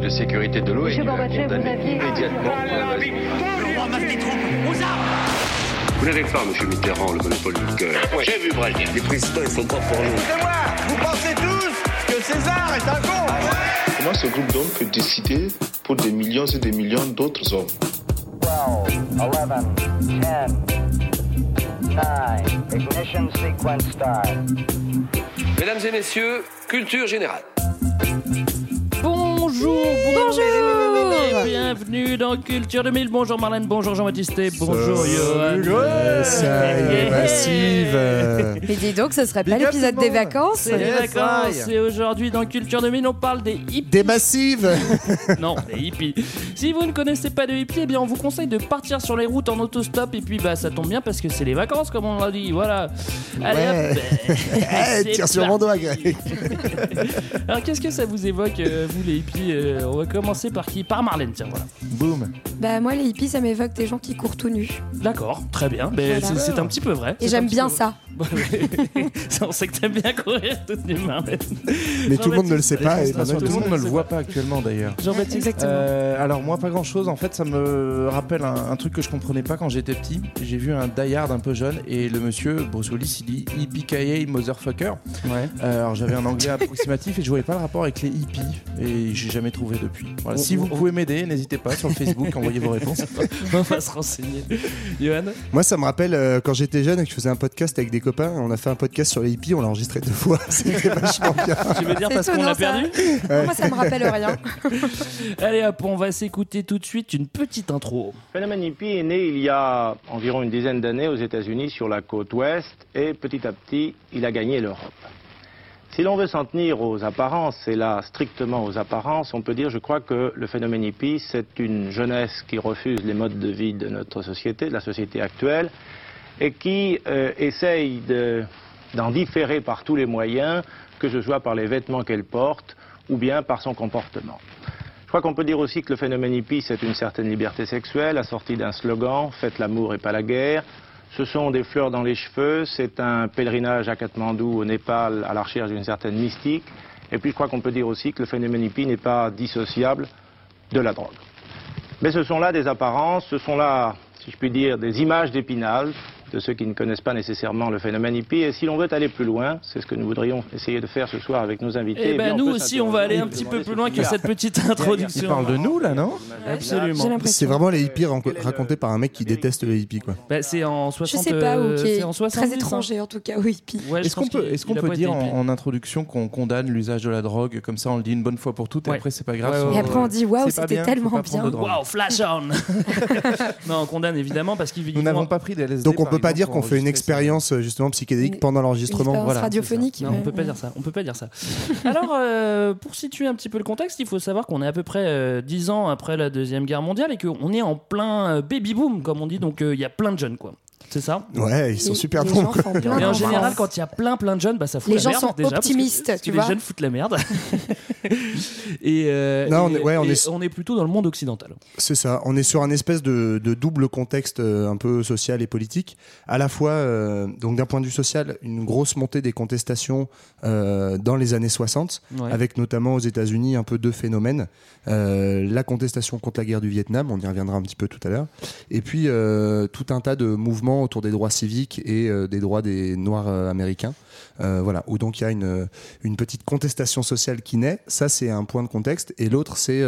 De sécurité de l'ONU a condamné immédiatement Vous n'avez pas, monsieur Mitterrand, le monopole du cœur. J'ai vu Brazil. Les présidents, ils sont pas pour nous. C'est moi Vous pensez tous que César est un con Comment ce groupe d'hommes peut décider pour des millions et des millions d'autres hommes 12, 11, 10, 9, ignition sequence start. Mesdames et messieurs, culture générale. Bonjour, bonjour, et bienvenue dans Culture 2000. Bonjour Marlène, bonjour Jean-Baptiste, et bonjour Johan. Ça y est, massive. Mais dis donc, ce serait pas l'épisode des vacances C'est les vacances et aujourd'hui dans Culture 2000 on parle des hippies. Des massives Non, des hippies. Si vous ne connaissez pas de hippies, eh bien on vous conseille de partir sur les routes en autostop et puis bah ça tombe bien parce que c'est les vacances comme on l'a dit, voilà. Allez Ouais. hop. Eh, C'est Tire sur mon doigt, Greg. Alors qu'est-ce que ça vous évoque euh, vous les hippies Euh, On va commencer par qui? Par Marlène, tiens voilà. Boum. Bah moi les hippies ça m'évoque des gens qui courent tout nus. D'accord, très bien. Voilà. c'est- C'est un petit peu vrai. Et C'est j'aime bien peu ça. On sait que t'aimes bien courir toute nue, Marlène. Mais tout le monde ne le sait pas et Jean-Baptiste, maintenant Tout le monde ne le voit pas actuellement d'ailleurs. Jean-Baptiste, Exactement. Euh, alors moi pas grand chose en fait ça me rappelle un, un truc que je comprenais pas quand j'étais petit j'ai vu un Die Hard un peu jeune et le monsieur Bruce Willis il dit Yippee motherfucker Ouais. Euh, alors j'avais un anglais approximatif et je voyais pas le rapport avec les hippies et j'ai jamais trouvé depuis voilà. On- si vous on- pouvez m'aider n'hésitez pas sur le Facebook envoyez vos réponses On va se renseigner. Johan? Moi, ça me rappelle euh, quand j'étais jeune et que je faisais un podcast avec des copains. On a fait un podcast sur les hippies, on l'a enregistré deux fois. C'était vachement bien. Tu veux dire parce qu'on l'a ça. perdu Moi ça me rappelle rien. Allez hop, on va s'écouter tout de suite une petite intro. Le phénomène hippie est né il y a environ une dizaine d'années aux États-Unis sur la côte ouest et petit à petit il a gagné l'Europe. Si l'on veut s'en tenir aux apparences, et là strictement aux apparences, on peut dire, je crois que le phénomène hippie, c'est une jeunesse qui refuse les modes de vie de notre société, de la société actuelle, et qui euh, essaye de- d'en différer par tous les moyens, que ce soit par les vêtements qu'elle porte ou bien par son comportement. Je crois qu'on peut dire aussi que le phénomène hippie, c'est une certaine liberté sexuelle, assortie d'un slogan Faites l'amour et pas la guerre. Ce sont des fleurs dans les cheveux, c'est un pèlerinage à Katmandou, au Népal, à la recherche d'une certaine mystique. Et puis je crois qu'on peut dire aussi que le phénomène hippie n'est pas dissociable de la drogue. Mais ce sont là des apparences, ce sont là, si je puis dire, des images d'épinal de ceux qui ne connaissent pas nécessairement le phénomène hippie. Et si l'on veut aller plus loin, c'est ce que nous voudrions essayer de faire ce soir avec nos invités. Eh eh bien, ben nous peut aussi, on va aller un petit peu plus loin que cette petite il introduction. parle de nous là non Absolument. C'est vraiment les hippies racontés par un mec qui déteste les hippies, quoi. Bah, c'est en Je 60. sais pas, ou euh, est c'est en 70, très hein. étranger en tout cas aux hippies. Ouais, je est-ce qu'on peut, est-ce qu'on peut dire en, introduction qu'on condamne l'usage de la drogue comme ça on le dit une bonne fois pour toutes et Ouais. après c'est pas grave Ouais, Et après on dit waouh c'était tellement bien. Waouh, flash on Non, on condamne évidemment parce qu'il nous n'avons pas pris des LSD Donc on par peut pas dire qu'on fait une expérience euh, justement psychédélique Une- pendant Une l'enregistrement. expérience voilà, radiophonique. Non, on peut pas dire ça. On peut pas dire ça. Alors, euh, pour situer un petit peu le contexte, il faut savoir qu'on est à peu près euh, 10 ans après la deuxième guerre mondiale et qu'on est en plein euh, baby boom, comme on dit. Donc, euh, il y a plein de jeunes, quoi. C'est ça. Ouais, ils sont Les- super les bons. gens Et en général, quand il y a plein plein de jeunes, bah, ça fout Les la gens merde, sont déjà, parce que- optimistes, parce que tu les vois. jeunes foutent la merde. et, euh, Non, on est- ouais, on et est- on est plutôt dans le monde occidental. C'est ça. On est sur un espèce de, de double contexte euh, un peu social et politique. À la fois, euh, donc d'un point de vue social, une grosse montée des contestations euh, dans les années 60, Ouais. avec notamment aux États-Unis un peu deux phénomènes. Euh, la contestation contre la guerre du Vietnam, on y reviendra un petit peu tout à l'heure. Et puis euh, tout un tas de mouvements autour des droits civiques et euh, des droits des Noirs euh, américains. Euh, voilà, où donc il y a une, une petite contestation sociale qui naît. Ça, c'est un point de contexte. Et l'autre, c'est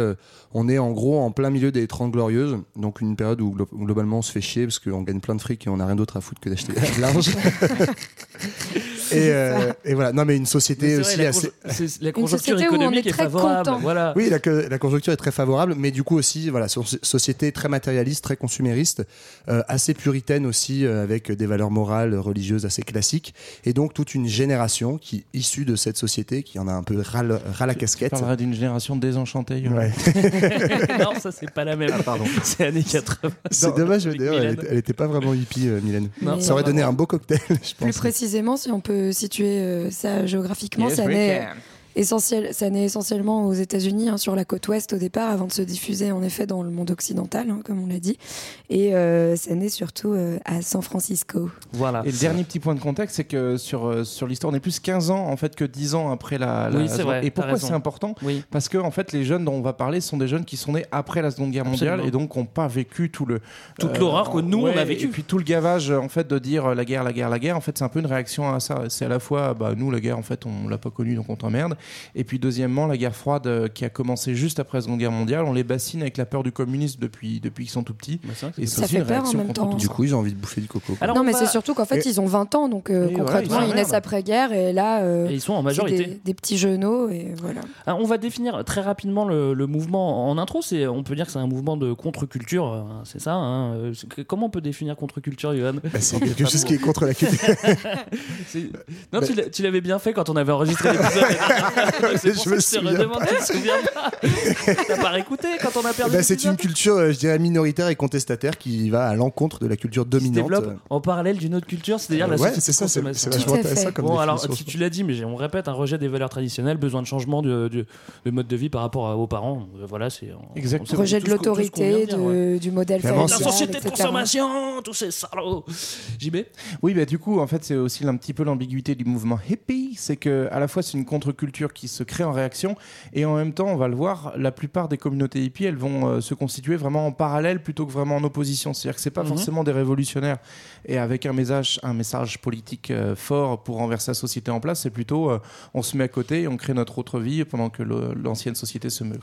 on est en gros en plein milieu des 30 glorieuses, donc une période où glo- globalement on se fait chier parce qu'on gagne plein de fric et on n'a rien d'autre à foutre que d'acheter de linge. et, euh, et voilà, non mais une Mais société vrai, aussi la, assez. la conjoncture société où on économique est est, très favorable. content. Voilà. Oui, la, conjoncture est très favorable, mais du coup aussi, voilà, so- société très matérialiste, très consumériste, euh, assez puritaine aussi, euh, avec des valeurs morales, religieuses assez classiques, et donc toute une génération qui, issue de cette société, qui en a un peu ras, la Tu casquette. parleras d'une génération désenchantée. Ouais. non, ça c'est pas la même. pardon. C'est années 80. C'est dommage, d'ailleurs, elle, Mylène. était- elle était pas vraiment hippie, euh, Mylène. Non, Ça aurait donné un beau cocktail, je Plus pense. précisément, si on peut situer euh, ça géographiquement, Yes, ça naît. Essentiel, ça naît essentiellement aux États-Unis, hein, sur la côte ouest au départ, avant de se diffuser en effet dans le monde occidental, hein, comme on l'a dit. Et euh, ça naît surtout euh, à San Francisco. Voilà. Et le dernier petit point de contexte, c'est que sur, euh, sur l'histoire, on est plus 15 ans en fait que 10 ans après la. la Oui, c'est vrai, Et pourquoi c'est important? Oui. Parce que en fait, les jeunes dont on va parler sont des jeunes qui sont nés après la Seconde Guerre mondiale Absolument. et donc n'ont pas vécu tout le Toute l'horreur que nous, on a vécu. Et puis tout le gavage en fait de dire la guerre, la guerre, la guerre. En fait, c'est un peu une réaction à ça. C'est à la fois bah, nous la guerre en fait on l'a pas connue donc on t'emmerde. Et puis deuxièmement la guerre froide euh, qui a commencé juste après la Seconde Guerre mondiale. On les bassine avec la peur du communisme depuis depuis qu'ils sont tout petits. Bah, que Et Ça fait peur en même temps. Du ça. coup, ils ont envie de bouffer du coco. Alors, non, on mais va- c'est surtout qu'en fait, Et- ils ont 20 ans, donc euh, ouais, concrètement, ils naissent après-guerre, et là, euh, Et ils sont en majorité. des, des petits genoux, et voilà. Ah, on va définir très rapidement le, le mouvement en intro. C'est, on peut dire que c'est un mouvement de contre-culture, euh, c'est ça. hein. C'est- Comment on peut définir contre-culture, Johan? Bah, c'est quelque chose qui est contre la culture. Non, tu l'as- tu l'avais bien fait quand on avait enregistré l'épisode. c'est Je me que je te souviens redemande, tu te souviens pas T'as pas réécouté quand on a perdu Bah, c'est une culture, euh, je dirais, minoritaire et contestataire qui va à l'encontre de la culture qui se dominante. développe en parallèle d'une autre culture, c'est-à-dire la ouais, société c'est de ça, c'est c'est vachement intéressant comme Bon, alors, tu, tu l'as dit, mais on répète, un rejet des valeurs traditionnelles, besoin de changement de, de- de mode de vie par rapport à- aux parents. Euh, Voilà, c'est. Exactement. Rejet de l'autorité, ouais. du modèle avant, La familial, société de consommation, tous ces salauds. JB Oui, bah, du coup, en fait, c'est aussi un petit peu l'ambiguïté du mouvement hippie. C'est que à la fois, c'est une contre-culture qui se crée en réaction, et en même temps, on va le voir, la plupart des communautés hippies, elles vont euh, se constituer vraiment en parallèle plutôt que vraiment en opposition. C'est-à-dire que c'est pas Mhm. forcément des révolutionnaires et avec un message, un message politique euh, fort pour renverser la société en place. C'est plutôt, euh, on se met à côté et on crée notre autre vie pendant que l'ancienne société se meurt.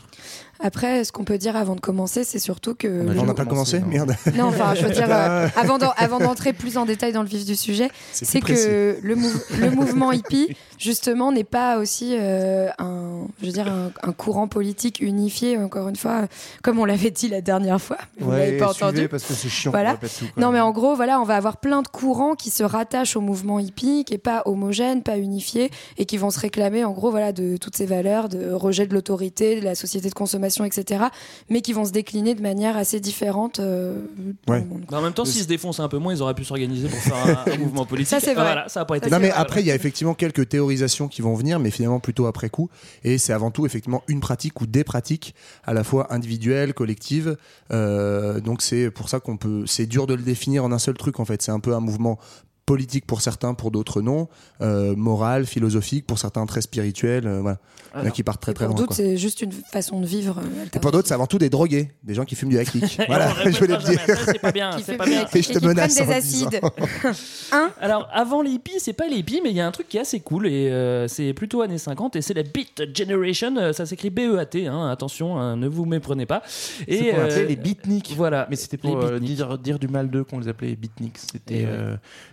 Après, ce qu'on peut dire avant de commencer, c'est surtout que. On n'a pas commencé, commencé non. Merde. Non, enfin, je veux dire, euh, avant d'en- avant d'entrer plus en détail dans le vif du sujet, C'est que le, mou- le mouvement hippie, justement, n'est pas aussi euh, un, je veux dire, un, un courant politique unifié, encore une fois, comme on l'avait dit la dernière fois. mais Vous l'avez pas entendu. parce que c'est chiant. Voilà. tout, Non, mais en gros, voilà, on va avoir plein de courants qui se rattachent au mouvement hippie, qui est pas homogène, pas unifié, et qui vont se réclamer, en gros, voilà, de toutes ces valeurs, de rejet de l'autorité, de la société de consommation, etc., mais qui vont se décliner de manière assez différente euh, dans Ouais. le monde. Mais en même temps, s'ils se défoncent un peu moins, ils auraient pu s'organiser pour faire un, un mouvement politique. Ça, c'est Ah, vrai. voilà, ça a pas été Ça, Non mais après il y a effectivement quelques théorisations qui vont venir mais finalement plutôt après coup et c'est avant tout effectivement une pratique ou des pratiques à la fois individuelles, collectives Euh, donc c'est pour ça qu'on peut c'est dur de le définir en un seul truc en fait c'est un peu un mouvement politique pour certains pour d'autres non euh, moral philosophique pour certains très spirituel euh, voilà il y en a Alors, qui partent très Et très pour loin d'autres, quoi. c'est juste une façon de vivre. euh, et pour d'autres c'est avant tout des drogués des gens qui fument du hacklick voilà je voulais le jamais. dire Ça, C'est pas bien, Qui pas bien. Et je te qui menace prennent des acides. Alors, avant les hippies, c'est pas les hippies, mais il y a un truc qui est assez cool et euh, c'est plutôt années 50 et c'est la Beat Generation. Euh, Ça s'écrit B-E-A-T, hein, attention, hein, ne vous méprenez pas. C'est Et qu'on appelait euh, les beatniks. Voilà. Mais c'était pour dire, dire du mal d'eux qu'on les appelait les beatniks. C'était Et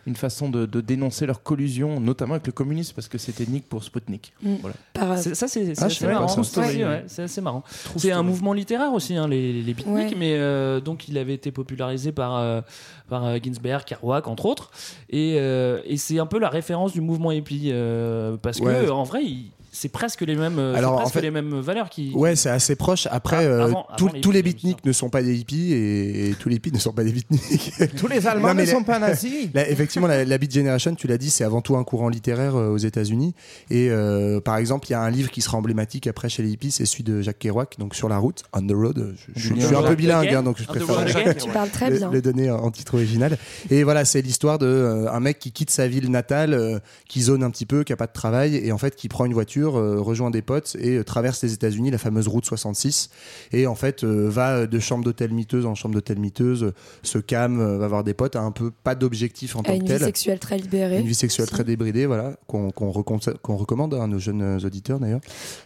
une façon de, dénoncer leur collusion, notamment avec le communisme, parce que c'était Nick pour Sputnik. Mm. Voilà. Par- C'est- Ça, c'est c'est Ah, je assez marrant. C'est Story, ouais, ouais. c'est assez marrant. C'est un mouvement littéraire aussi, hein, les, les beatniks, Ouais. mais euh, donc il avait été popularisé par, euh, par euh, Ginsberg, Kerouac, entre autres. Et, euh, et c'est un peu la référence du mouvement hippie, euh, parce Ouais. que en vrai, il- c'est presque les mêmes, euh, en presque fait- les mêmes valeurs qui. Ouais, c'est assez proche. Après, Ah, euh, avant- tous- avant les tous les hippies, beatniks ne sont pas des hippies et, et tous les hippies ne sont pas des beatniks. Tous les Allemands Non, ne sont pas nazis. Effectivement, la, la Beat Generation, tu l'as dit, c'est avant tout un courant littéraire euh, aux États-Unis. Et euh, par exemple, il y a un livre qui sera emblématique après chez les hippies, c'est celui de Jacques Kerouac, donc sur la route, On the Road. Je, je- je suis un peu bilingue, hein, donc je préfère le- again. Tu parles très le, bien. le donner en titre original. Et voilà, c'est l'histoire de euh, un mec qui quitte sa ville natale, euh, qui zone un petit peu, qui a pas de travail, et en fait qui prend une voiture, euh, rejoint des potes et euh, traverse les États-Unis, la fameuse route 66, et en fait euh, va de chambre d'hôtel miteuse en chambre d'hôtel miteuse, euh, se calme, euh, va voir des potes, a un peu pas d'objectif en À tant une que vie tel. sexuelle très libérée. Une vie sexuelle aussi. très débridée, voilà, qu'on qu'on recon- qu'on recommande à nos jeunes auditeurs d'ailleurs.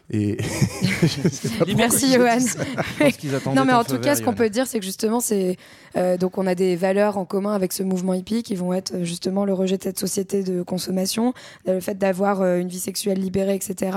Et Merci Johan. Non mais en tout cas, ce qu'on peut dire, c'est que justement, c'est euh, donc on a des valeurs en commun avec ce mouvement hippie qui vont être justement le rejet de cette société de consommation, le fait d'avoir une vie sexuelle libérée, etc.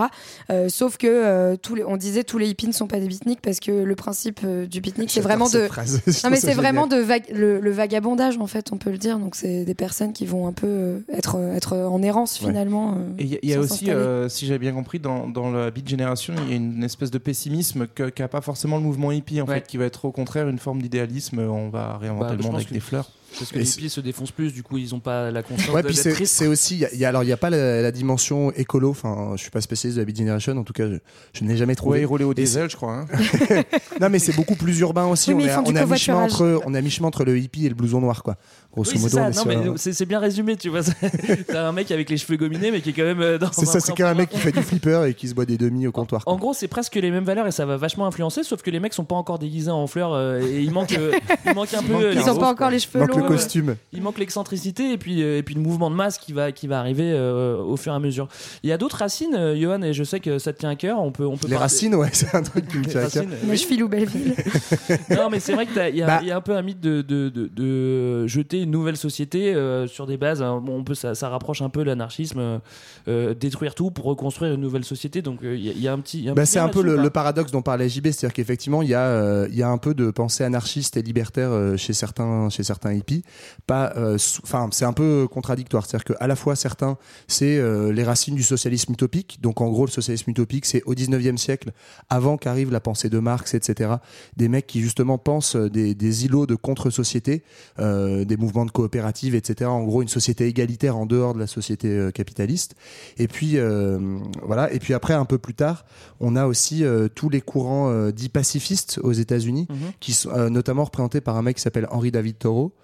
Euh, sauf que euh, tous les, on disait tous les hippies ne sont pas des beatniks parce que le principe euh, du beatnik, c'est vraiment de non mais c'est vraiment de le, le vagabondage en fait, on peut le dire. Donc c'est des personnes qui vont un peu euh, être être en errance finalement. Et il y a- y, aussi, euh, si j'ai bien compris, dans, dans la Beat Generation, il y a une espèce de pessimisme qu'a pas forcément le mouvement hippie, en Ouais. fait, qui va être au contraire une forme d'idéalisme. On va réinventer Bah, le je monde avec que- des fleurs. Parce que Et les hippies se défoncent plus, du coup, ils ont pas la conscience Ouais, de- puis c'est aussi, y a- y a- alors il n'y a pas la, la dimension écolo. Enfin, je suis pas spécialiste de la Beat Generation. En tout cas, je, l'ai jamais trouvé. Roulait au diesel, je crois. hein. Non, mais c'est beaucoup plus urbain aussi. Oui, mais on ils est, on est à mi-chemin covoiturage. entre, on est à mi-chemin entre le hippie et le blouson noir, quoi. Grosso Oui, modo, sur un- c'est bien résumé, tu vois. T'as un mec avec les cheveux gominés, mais qui est quand même euh, dans c'est ça, c'est quand un pour mec qui fait du flipper et qui se boit des demi au comptoir. En gros, c'est presque les mêmes valeurs et ça va vachement influencer, sauf que les mecs sont pas encore déguisés en fleurs euh, et il manque, euh, il manque un peu. Ils les- ont pas encore les cheveux longs. Costume. Il manque l'excentricité et puis, euh, et puis le mouvement de masse qui va, qui va arriver euh, au fur et à mesure. Il y a d'autres racines, euh, Johan, et je sais que ça te tient à cœur. On peut, on peut Les parler- racines, ouais, c'est un truc qui me tient à cœur. racines, Moi, je file ou Belleville. Non, mais c'est vrai qu'il y, a- Bah. y a un peu un mythe de, de, de, de jeter une nouvelle société euh, sur des bases. hein, bon, on peut, ça, ça rapproche un peu l'anarchisme, euh, euh, détruire tout pour reconstruire une nouvelle société. Donc euh, il y, a- il y a un petit. Bah, c'est un peu le, paradoxe dont parlait JB, c'est-à-dire qu'effectivement il y, a, euh, il y a un peu de pensée anarchiste et libertaire euh, chez certains, chez certains hippies. Pas, euh, enfin, c'est un peu contradictoire, c'est-à-dire qu'à la fois certains c'est euh, les racines du socialisme utopique, donc en gros le socialisme utopique c'est au 19e siècle, avant qu'arrive la pensée de Marx, etc. Des mecs qui justement pensent euh, des, des îlots de contre-société, euh, des mouvements de coopérative, etc. En gros une société égalitaire en dehors de la société capitaliste. Et puis voilà. Et puis après, un peu plus tard, on a aussi tous les courants dits pacifistes aux États-Unis, Mhm. qui sont notamment représentés par un mec qui s'appelle Henry David Thoreau,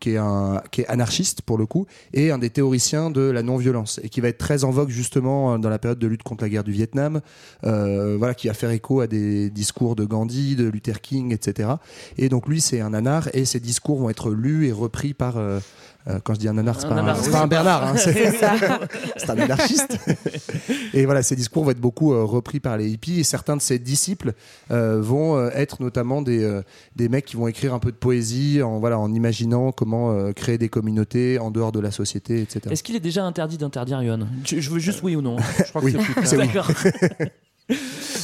qui est un qui est anarchiste pour le coup, et un des théoriciens de la non-violence, et qui va être très en vogue justement euh, dans la période de lutte contre la guerre du Vietnam. Euh, voilà, qui va faire écho à des discours de Gandhi, de Luther King, etc. Et donc lui, c'est un anar, et ses discours vont être lus et repris par euh, quand je dis un anar, c'est Un pas, un- oui, pas un Bernard, hein, c'est c'est un anarchiste. Et voilà, ces discours vont être beaucoup euh, repris par les hippies et certains de ses disciples vont être notamment des, des mecs qui vont écrire un peu de poésie en, voilà, en imaginant comment euh, créer des communautés en dehors de la société, etc. Est-ce qu'il est déjà interdit d'interdire, Johan Je je veux juste oui ou non. Je crois Oui, que c'est. D'accord.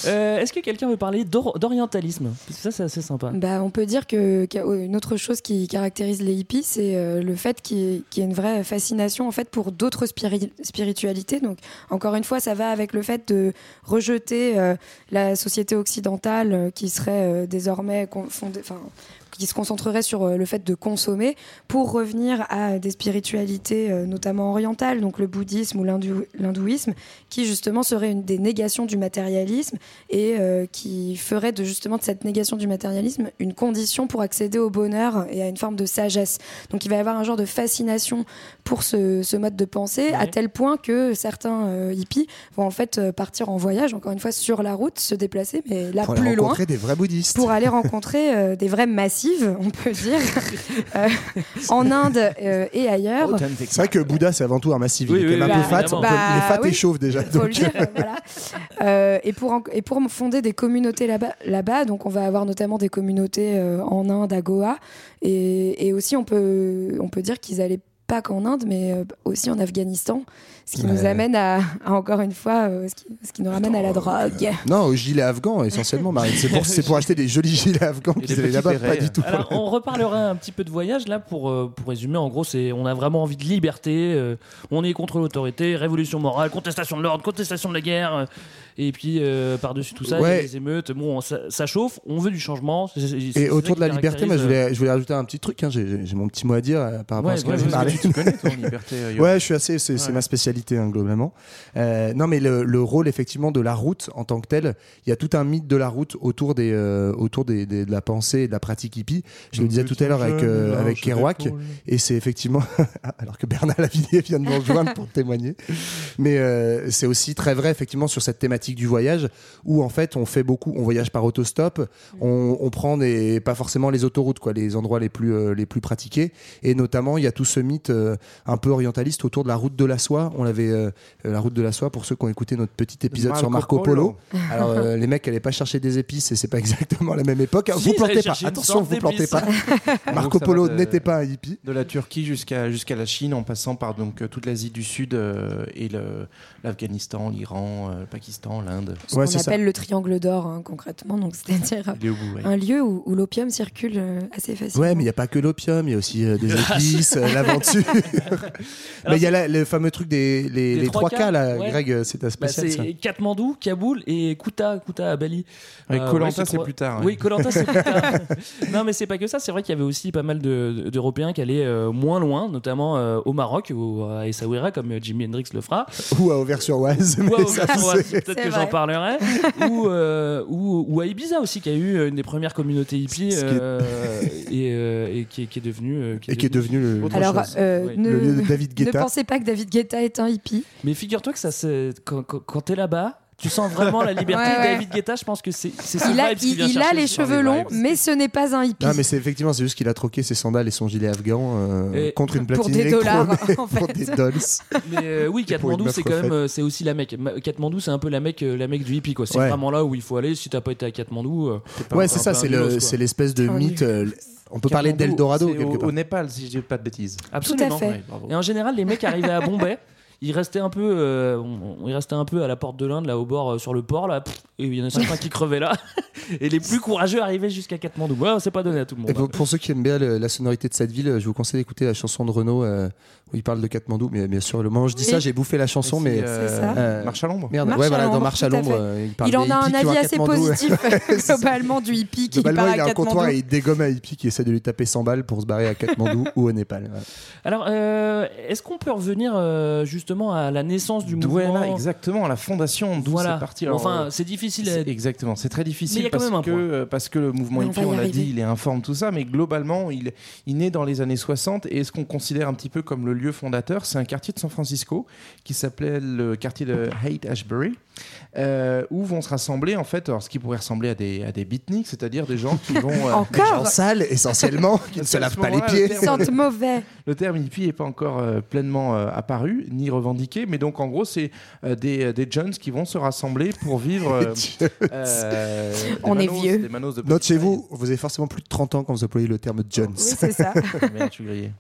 Euh, Est-ce que quelqu'un veut parler d'or- d'orientalisme? Parce que Ça, c'est assez sympa. Bah, on peut dire que qu'il y a une autre chose qui caractérise les hippies, c'est euh, le fait qu'il y, y ait une vraie fascination en fait pour d'autres spiri- spiritualités. Donc, encore une fois, ça va avec le fait de rejeter euh, la société occidentale qui serait euh, désormais con- fondée, enfin, qui se concentrerait sur euh, le fait de consommer pour revenir à des spiritualités euh, notamment orientales, donc le bouddhisme ou l'hindou- l'hindouisme, qui justement serait une des négations du matérialisme et euh, qui ferait de justement de cette négation du matérialisme une condition pour accéder au bonheur et à une forme de sagesse. Donc il va y avoir un genre de fascination pour ce, ce mode de pensée à tel point que certains hippies vont en fait partir en voyage, encore une fois sur la route, se déplacer, mais là Pour aller plus loin rencontrer des vrais bouddhistes. pour aller rencontrer des vrais massifs, on peut dire, euh, en Inde euh, et ailleurs. C'est vrai que Bouddha, c'est avant tout un massif. Oui, il est oui, quand même oui, un peu fat. Bah, les fat oui. échauffent déjà. faut le donc, dire, voilà. Euh, et, pour en- et pour fonder des communautés là-bas, là-bas, donc on va avoir notamment des communautés euh, en Inde, à Goa, et, et aussi on peut, on peut dire qu'ils allaient pas qu'en Inde, mais euh, aussi en Afghanistan, ce qui nous amène à, à, encore une fois, euh, ce, qui, ce qui nous ramène à la drogue. Non, aux gilets afghans essentiellement, Marine. C'est pour, acheter des jolis gilets afghans qu'ils petits là-bas, pas du tout. Alors, on reparlera un petit peu de voyage là pour, euh, pour résumer. En gros, c'est on a vraiment envie de liberté. euh, on est contre l'autorité, révolution morale, contestation de l'ordre, contestation de la guerre. Euh, et puis euh, par-dessus tout ça, il y a Ouais. les émeutes. Bon, ça, ça chauffe. On veut du changement. c'est- c'est- c'est Et autour de la liberté, moi, je voulais, je voulais rajouter un petit truc. hein. J'ai j'ai mon petit mot à dire euh, par rapport Ouais, à ce que. Tu connais ton liberté, euh, Ouais, je suis assez. C'est Ouais. ma spécialité hein, globalement. Euh, non, mais le, le rôle effectivement de la route en tant que telle, il y a tout un mythe de la route autour des, euh, autour des, des- de la pensée et de la pratique hippie. Je le disais tout à l'heure avec euh, avec Kerouac, et c'est effectivement alors que Bernard Lavillier vient de nous rejoindre pour témoigner. Mais euh, c'est aussi très vrai effectivement sur cette thématique du voyage où en fait on fait beaucoup, on voyage par autostop, on, on prend des pas forcément les autoroutes quoi, les endroits les plus euh, les plus pratiqués et notamment il y a tout ce mythe euh, un peu orientaliste autour de la route de la soie. On l'avait euh, la route de la soie pour ceux qui ont écouté notre petit épisode sur Marco Polo. Alors euh, les mecs allaient pas chercher des épices et c'est pas exactement la même époque. hein. Si, Vous plantez pas. Attention, vous plantez pas. Marco Polo n'était pas un hippie. de la Turquie jusqu'à jusqu'à la Chine en passant par donc toute l'Asie du Sud euh, et l'Afghanistan, l'Iran, euh, le Pakistan, l'Inde. Ce Ouais, qu'on ça. appelle le triangle d'or, hein, concrètement. Donc, c'est-à-dire ouais. un lieu où, où l'opium circule euh, assez facilement. Ouais, mais il n'y a pas que l'opium, il y a aussi euh, des épices, euh, la vente sûr. Mais il y a la- le fameux truc des les, Les les trois 3 cas, K là, ouais. Greg, c'est ta Bah, spéciale. ça. c'est Katmandou, Kaboul et Kuta, Kuta à Bali. Euh, ouais, c'est plus tard, ouais. Oui, Colanta c'est plus tard. non, mais c'est pas que ça. C'est vrai qu'il y avait aussi pas mal de- d'Européens qui allaient moins loin, notamment au Maroc ou à Essaouira, comme Jimi Hendrix le fera. Ou à Auvers-sur-Oise. Ou à mais ça, Auvers-sur-Oise, c'est- peut-être C'est que j'en parlerai. ou, euh, ou, ou à Ibiza aussi, qui a eu une des premières communautés hippies Ce qui est- euh, et, euh, et qui, est- qui est devenu. euh, Et qui est devenu le, Alors, euh, ne, le lieu de David ne Guetta. pensez pas que David Guetta est un hippie. Mais figure-toi que ça, c'est- quand, quand, quand t'es là-bas, tu sens vraiment la liberté. Ouais, ouais. David Guetta, je pense que c'est c'est ce Il a, qu'il il, vient il a chercher les cheveux longs, vibes. mais ce n'est pas un hippie. Non, mais c'est effectivement, c'est juste qu'il a troqué ses sandales et son gilet afghan euh, Et- contre une Pour platine des électro, dollars, mais en pour fait. des dolls. Mais euh, oui, Pour une Katmandou, meuf c'est quand même, euh, c'est aussi la mec. Ma- Katmandou, c'est un peu la mec, euh, la mec du hippie, quoi. C'est Ouais. vraiment là où il faut aller. Si t'as pas été à Katmandou, euh, t'es pas- Ouais, c'est un ça, peu c'est un le- nulos, quoi. c'est l'espèce de Un mythe. euh, on peut parler Katmandou, d'Eldorado c'est quelque au, part. au Népal, si je dis pas de bêtises. Absolument. fait. Ouais, bravo. Et en général, les mecs arrivaient à Bombay. Ils restaient un peu, euh, on- restaient un peu à la porte de l'Inde, là au bord, euh, sur le port, là. Et il y en a certains qui crevaient là. Et les plus courageux arrivaient jusqu'à Katmandou. Ouais, c'est pas donné à tout le monde. Et pour, pour ceux qui aiment bien le- la sonorité de cette ville, je vous conseille d'écouter la chanson de Renaud euh, où il parle de Katmandou. Mais bien sûr, le moment où je dis Oui. ça, j'ai bouffé la chanson, C'est, mais euh, euh, Marche à l'ombre. merde. Marche ouais, à voilà, dans Marche à à l'ombre, euh, il parle Il en a un avis à assez Katmandou. positif globalement du hippie qui Globalement, part à il a un comptoir Katmandou. et il dégomme un hippie qui essaie de lui taper 100 balles pour se barrer à Katmandou ou au Népal. Alors, euh, est-ce qu'on peut revenir euh, justement à la naissance du mouvement exactement, la fondation, d'où Voilà. c'est parti. Enfin, c'est difficile. À... Exactement, c'est très difficile quand même un que, point. euh, parce que le mouvement hippie, on l'a dit, il est informe, tout ça, mais globalement, il, il naît dans les années 60 et ce qu'on considère un petit peu comme le lieu fondateur, c'est un quartier de San Francisco qui s'appelait le quartier de Haight-Ashbury, euh, où vont se rassembler, en fait, alors, ce qui pourrait ressembler à des, à des beatniks, c'est-à-dire des gens qui vont. euh, En Encore salle, essentiellement, qui ne se lavent pas les pieds. le Ils terme- sentent mauvais. Le terme hippie n'est pas encore euh, pleinement euh, apparu ni revendiqué, mais donc en gros, c'est euh, des, des jeunes qui vont se rassembler pour vivre. euh, euh, On est manos- vieux. des manos de Note chez vous, vous avez forcément plus de 30 ans quand vous employez le terme Jones. Oui, c'est ça. Merde, je suis grillé.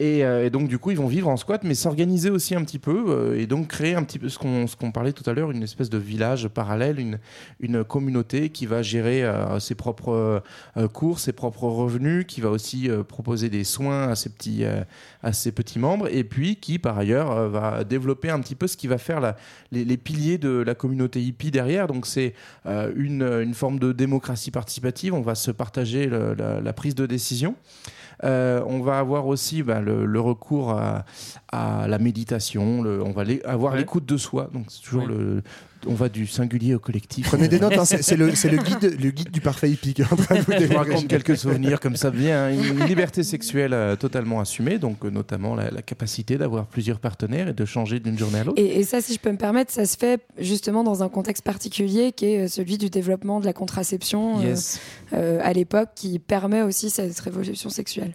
Et, euh, et donc du coup ils vont vivre en squat mais s'organiser aussi un petit peu euh, et donc créer un petit peu ce qu'on qu'on parlait tout à l'heure une espèce de village parallèle une, une communauté qui va gérer euh, ses propres euh, cours ses propres revenus qui va aussi euh, proposer des soins à ses petits euh, à ses petits membres et puis qui par ailleurs euh, va développer un petit peu ce qui va faire la, les, les piliers de la communauté hippie derrière. Donc c'est euh, une, une forme de démocratie participative. On va se partager la- la prise de décision euh, on va avoir aussi bah, le, le recours à, à la méditation. le- on va les- avoir Ouais. l'écoute de soi. Donc c'est toujours Ouais. le. On va du singulier au collectif. Prenez des notes, hein, c'est le, guide, le guide du parfait est en train de vous Je vous raconte quelques souvenirs comme ça vient. Une, une liberté sexuelle euh, totalement assumée, donc euh, notamment la, la capacité d'avoir plusieurs partenaires et de changer d'une journée à l'autre. Et, et ça, si je peux me permettre, ça se fait justement dans un contexte particulier qui est euh, celui du développement de la contraception euh, Yes. euh, à l'époque qui permet aussi cette révolution sexuelle.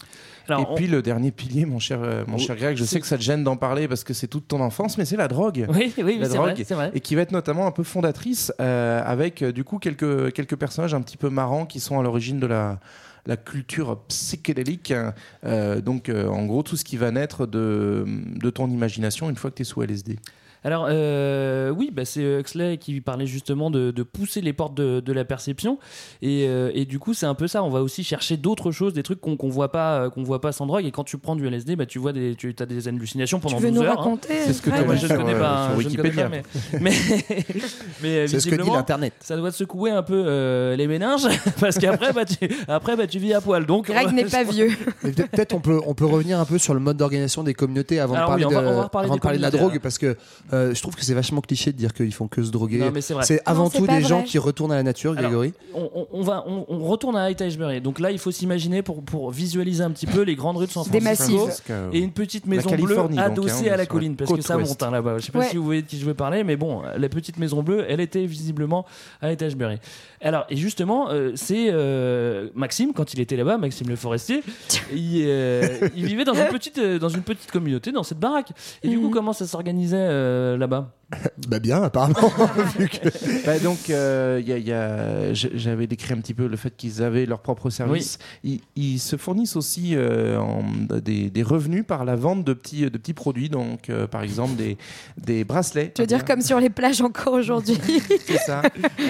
Alors, et on- puis le dernier pilier, mon cher, euh, mon cher Greg, je sais que ça te gêne d'en parler parce que c'est toute ton enfance, mais c'est la drogue. Oui, oui, la c'est drogue vrai, vrai. et qui va être notamment un peu fondatrice euh, avec euh, du coup quelques, quelques personnages un petit peu marrants qui sont à l'origine de la, la culture psychédélique. hein. Euh, donc euh, en gros tout ce qui va naître de, de ton imagination une fois que tu es sous LSD. Alors euh, oui, bah, c'est Huxley qui parlait justement de, de pousser les portes de, de la perception et, euh, et du coup c'est un peu ça. On va aussi chercher d'autres choses, des trucs qu'on qu'on voit pas, euh, qu'on voit pas sans drogue. Et quand tu prends du LSD, bah, tu vois des, tu as des hallucinations pendant tu veux 12 nous heures. hein. raconter C'est ce que vu je ne connais pas, sur je ne connais Wikipédia. pas, mais, mais, mais, C'est ce que dit visiblement, l'internet. ça doit te secouer un peu euh, les méninges parce qu'après bah, tu, après, bah, tu vis à poil. Donc Greg n'est pas vieux. Peut-être on peut, on peut revenir un peu sur le mode d'organisation des communautés avant Alors de parler, oui, on va- de, on va reparler avant des de, parler de la drogue parce que euh, je trouve que c'est vachement cliché de dire qu'ils font que se droguer. Non, mais c'est vrai. C'est avant Non, c'est tout des gens qui retournent à la nature, Alors, Grégory. on, on- on va, on, on retourne à Haight Ashbury. Donc là, il faut s'imaginer pour, pour visualiser un petit peu les grandes rues de San Des Francisco. massifs. Et une petite maison bleue adossée hein, à la colline parce que ça ouest. monte hein, là-bas. Je sais pas Ouais. si vous voyez de qui je veux parler, mais bon, la petite maison bleue, elle était visiblement à Ashbury. Alors, et justement, euh, c'est euh, Maxime, quand il était là-bas, Maxime le forestier, il, euh, il vivait dans une, petite, euh, dans une petite communauté, dans cette baraque. Et du coup, Mhm. comment ça s'organisait euh, là-bas Bah bien, apparemment. vu que- Bah, donc, euh, y a- y a- j- j'avais décrit un petit peu le fait qu'ils avaient leur propre service. Ils, ils se fournissent aussi euh, en- des, des revenus par la vente de petits, de petits produits, donc euh, par exemple des, des bracelets. Tu veux dire comme sur les plages encore aujourd'hui C'est ça.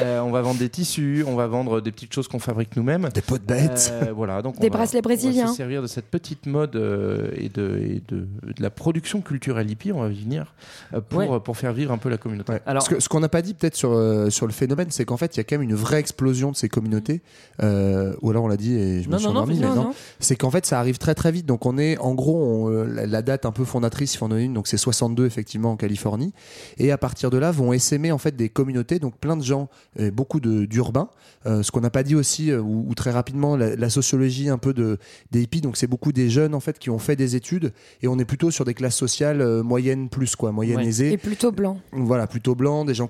Euh, on va vendre des tissus, on va vendre des petites choses qu'on fabrique nous-mêmes. Des pots de bêtes. Euh, voilà, donc on Des va- bracelets On brésiliens. va se servir de cette petite mode euh, et, de, et de, de la production culturelle hippie, on va y venir, euh, pour, Ouais. pour faire vivre un peu la communauté. Ouais. Alors- ce qu'on n'a pas dit peut-être sur, euh, sur le phénomène, c'est qu'en fait, il y a quand même une vraie explosion de ces communautés. Euh, ou alors on l'a dit et je me Non, suis non, non, endormi, mais Non. C'est qu'en fait, ça arrive très très vite. Donc on est, en gros, on, euh, la, la date un peu fondatrice, il faut en donner une, donc c'est 62 effectivement en Californie. Et à partir de là, vont essaimer en fait des communautés, donc plein de gens, euh, beaucoup de d'urbains. Euh, ce qu'on n'a pas dit aussi, euh, ou, ou très rapidement, la, la sociologie un peu de des hippies. Donc c'est beaucoup des jeunes en fait qui ont fait des études et on est plutôt sur des classes sociales euh, moyennes plus quoi, moyennes Ouais. aisées Et plutôt blanc. Voilà, plutôt blancs, des gens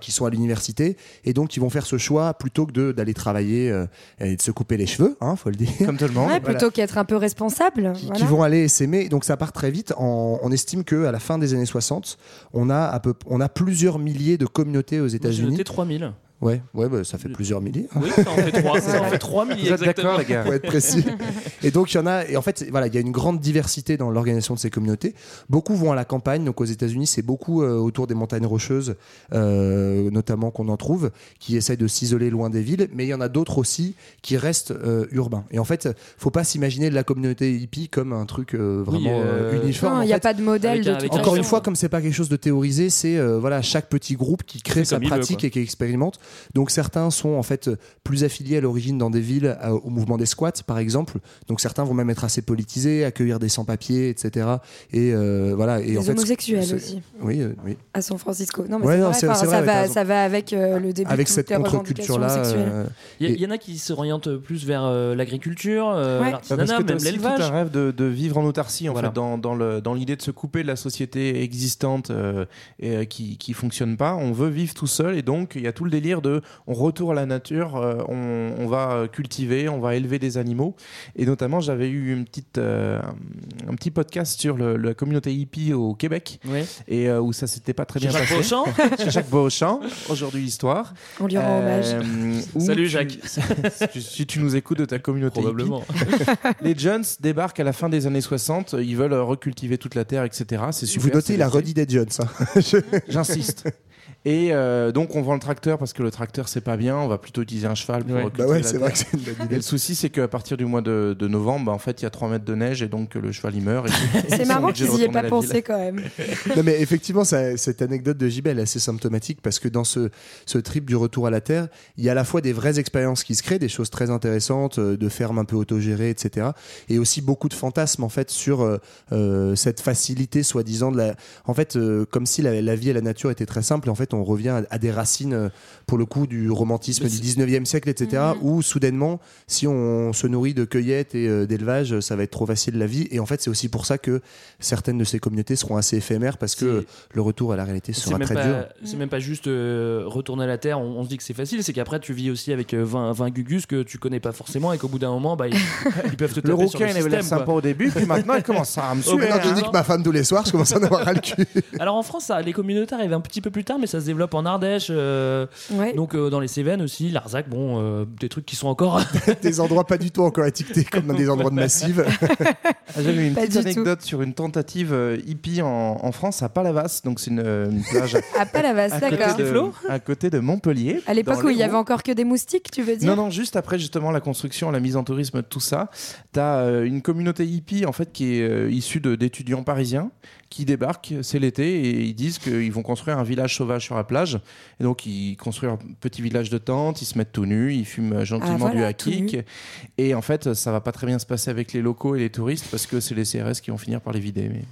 qui sont à l'université, et donc qui vont faire ce choix plutôt que d'aller travailler euh, et de se couper les cheveux, hein, faut le dire. Comme tout le monde. Ouais, voilà. plutôt qu'être un peu responsable. Qui, voilà. qui vont aller s'aimer, donc ça part très vite. En- on estime que à la fin des années 60, on a à peu, on a plusieurs milliers de communautés aux J'ai États-Unis. noté 3000. Ouais, ouais, bah, ça fait plusieurs milliers. Oui, ça en fait 3. Ça en fait 3 milliers Vous êtes exactement. d'accord, les gars pour être précis. Et donc il y en a, et en fait voilà, il y a une grande diversité dans l'organisation de ces communautés. Beaucoup vont à la campagne, donc aux États-Unis c'est beaucoup euh, autour des montagnes rocheuses, euh, notamment qu'on en trouve, qui essayent de s'isoler loin des villes, mais il y en a d'autres aussi qui restent euh, urbains. Et en fait, faut pas s'imaginer la communauté hippie comme un truc euh, Oui, vraiment uniforme. Non, il n'y a fait, pas de modèle avec de un- encore une fois, comme c'est pas quelque chose de théorisé, c'est euh, voilà chaque petit groupe qui crée sa veut, pratique et qui expérimente. Donc certains sont en fait plus affiliés à l'origine dans des villes euh, au mouvement des squats, par exemple. Donc certains vont même être assez politisés, accueillir des sans-papiers, etc. Et euh, voilà. Et Les en fait, homosexuels c'est- aussi Oui, euh, oui. à San Francisco. Non, mais Ouais, c'est non, vrai, c'est- enfin, c'est vrai, ça, va, ça va avec euh, le début Avec de cette contre-culture-là. euh, Il y, Et- y en a qui s'orientent plus vers euh, l'agriculture, euh, Ouais. Parce l'artisanat, même l'élevage. un rêve de, de vivre en autarcie en Voilà. fait dans, dans le dans l'idée de se couper de la société existante euh, et, euh, qui qui fonctionne pas on veut vivre tout seul et donc il y a tout le délire de on retourne à la nature euh, on, on va cultiver on va élever des animaux et notamment j'avais eu une petite euh, un petit podcast sur le- la communauté hippie au Québec et euh, où ça s'était pas très bien Jacques passé Beauchamp. chez Jacques Beauchamp aujourd'hui l'histoire On lui rend hommage. Euh, Salut, tu- Jacques. si tu- si tu nous écoutes de ta communauté hippie, Probablement. les Jones débarquent à la fin des années 60, ils veulent recultiver toute la terre, etc. C'est super. Vous notez, c'est il a l'été. redit des Jones. hein. J'insiste. Et euh, donc on vend le tracteur parce que le tracteur c'est pas bien, on va plutôt utiliser un cheval pour Ouais. Bah ouais, c'est vrai que c'est une bonne Et idée. le souci c'est qu'à partir du mois de, de novembre, bah, en fait il y a 3 mètres de neige et donc euh, le cheval il meurt. et- C'est marrant qu'ils n'y aient pas ville. pensé quand même. non mais effectivement ça- cette anecdote de Gibel est assez symptomatique parce que dans ce, ce trip du retour à la terre il y a à la fois des vraies expériences qui se créent des choses très intéressantes euh, de fermes un peu autogérées etc et aussi beaucoup de fantasmes en fait sur euh, cette facilité soi-disant de la en fait euh, comme si la, la vie à la nature était très simple et en fait on revient à, à des racines pour le coup du romantisme du c'est- 19e siècle etc où soudainement si on se nourrit de cueillettes et euh, d'élevage ça va être trop facile la vie et en fait c'est aussi pour ça que certaines de ces communautés seront assez éphémères parce que le retour à la réalité sera très pas, dur. c'est même pas juste euh, retourner à la terre, on, on se dit que c'est facile, c'est qu'après tu vis aussi avec euh, 20, 20 gugus que tu connais pas forcément et qu'au bout d'un moment, bah, ils, ils peuvent te taper Le sur rouquin le système. sympa quoi. au début, puis maintenant il commence à me suer. Maintenant, hein. dis que ma femme tous les soirs, je commence à en avoir ras le cul. Alors en France, ça, les communautés arrivent un petit peu plus tard, mais ça se développe en Ardèche, euh, Ouais. Donc euh, dans les Cévennes aussi, Larzac, bon, euh, des trucs qui sont encore. des endroits pas du tout encore étiquetés comme dans des endroits de massive. Ah, J'avais une Pas petite tout. anecdote sur une tentative euh, hippie en, en France à Palavas, donc c'est une, une plage À Palavas, à côté, d'accord. de, à côté de Montpellier. À l'époque où il y avait encore que des moustiques, tu veux dire Non, non, juste après justement la construction, la mise en tourisme, tout ça, t'as euh, une communauté hippie en fait qui est euh, issue de- d'étudiants parisiens qui débarquent, c'est l'été, et ils disent qu'ils vont construire un village sauvage sur la plage. Et donc ils construisent un petit village de tentes, ils se mettent tout nus, ils fument gentiment Ah, voilà, du hakik. Et en fait, ça va pas très bien se passer avec les locaux et les touristes parce que c'est les CRS qui vont finir par les vider. Mais...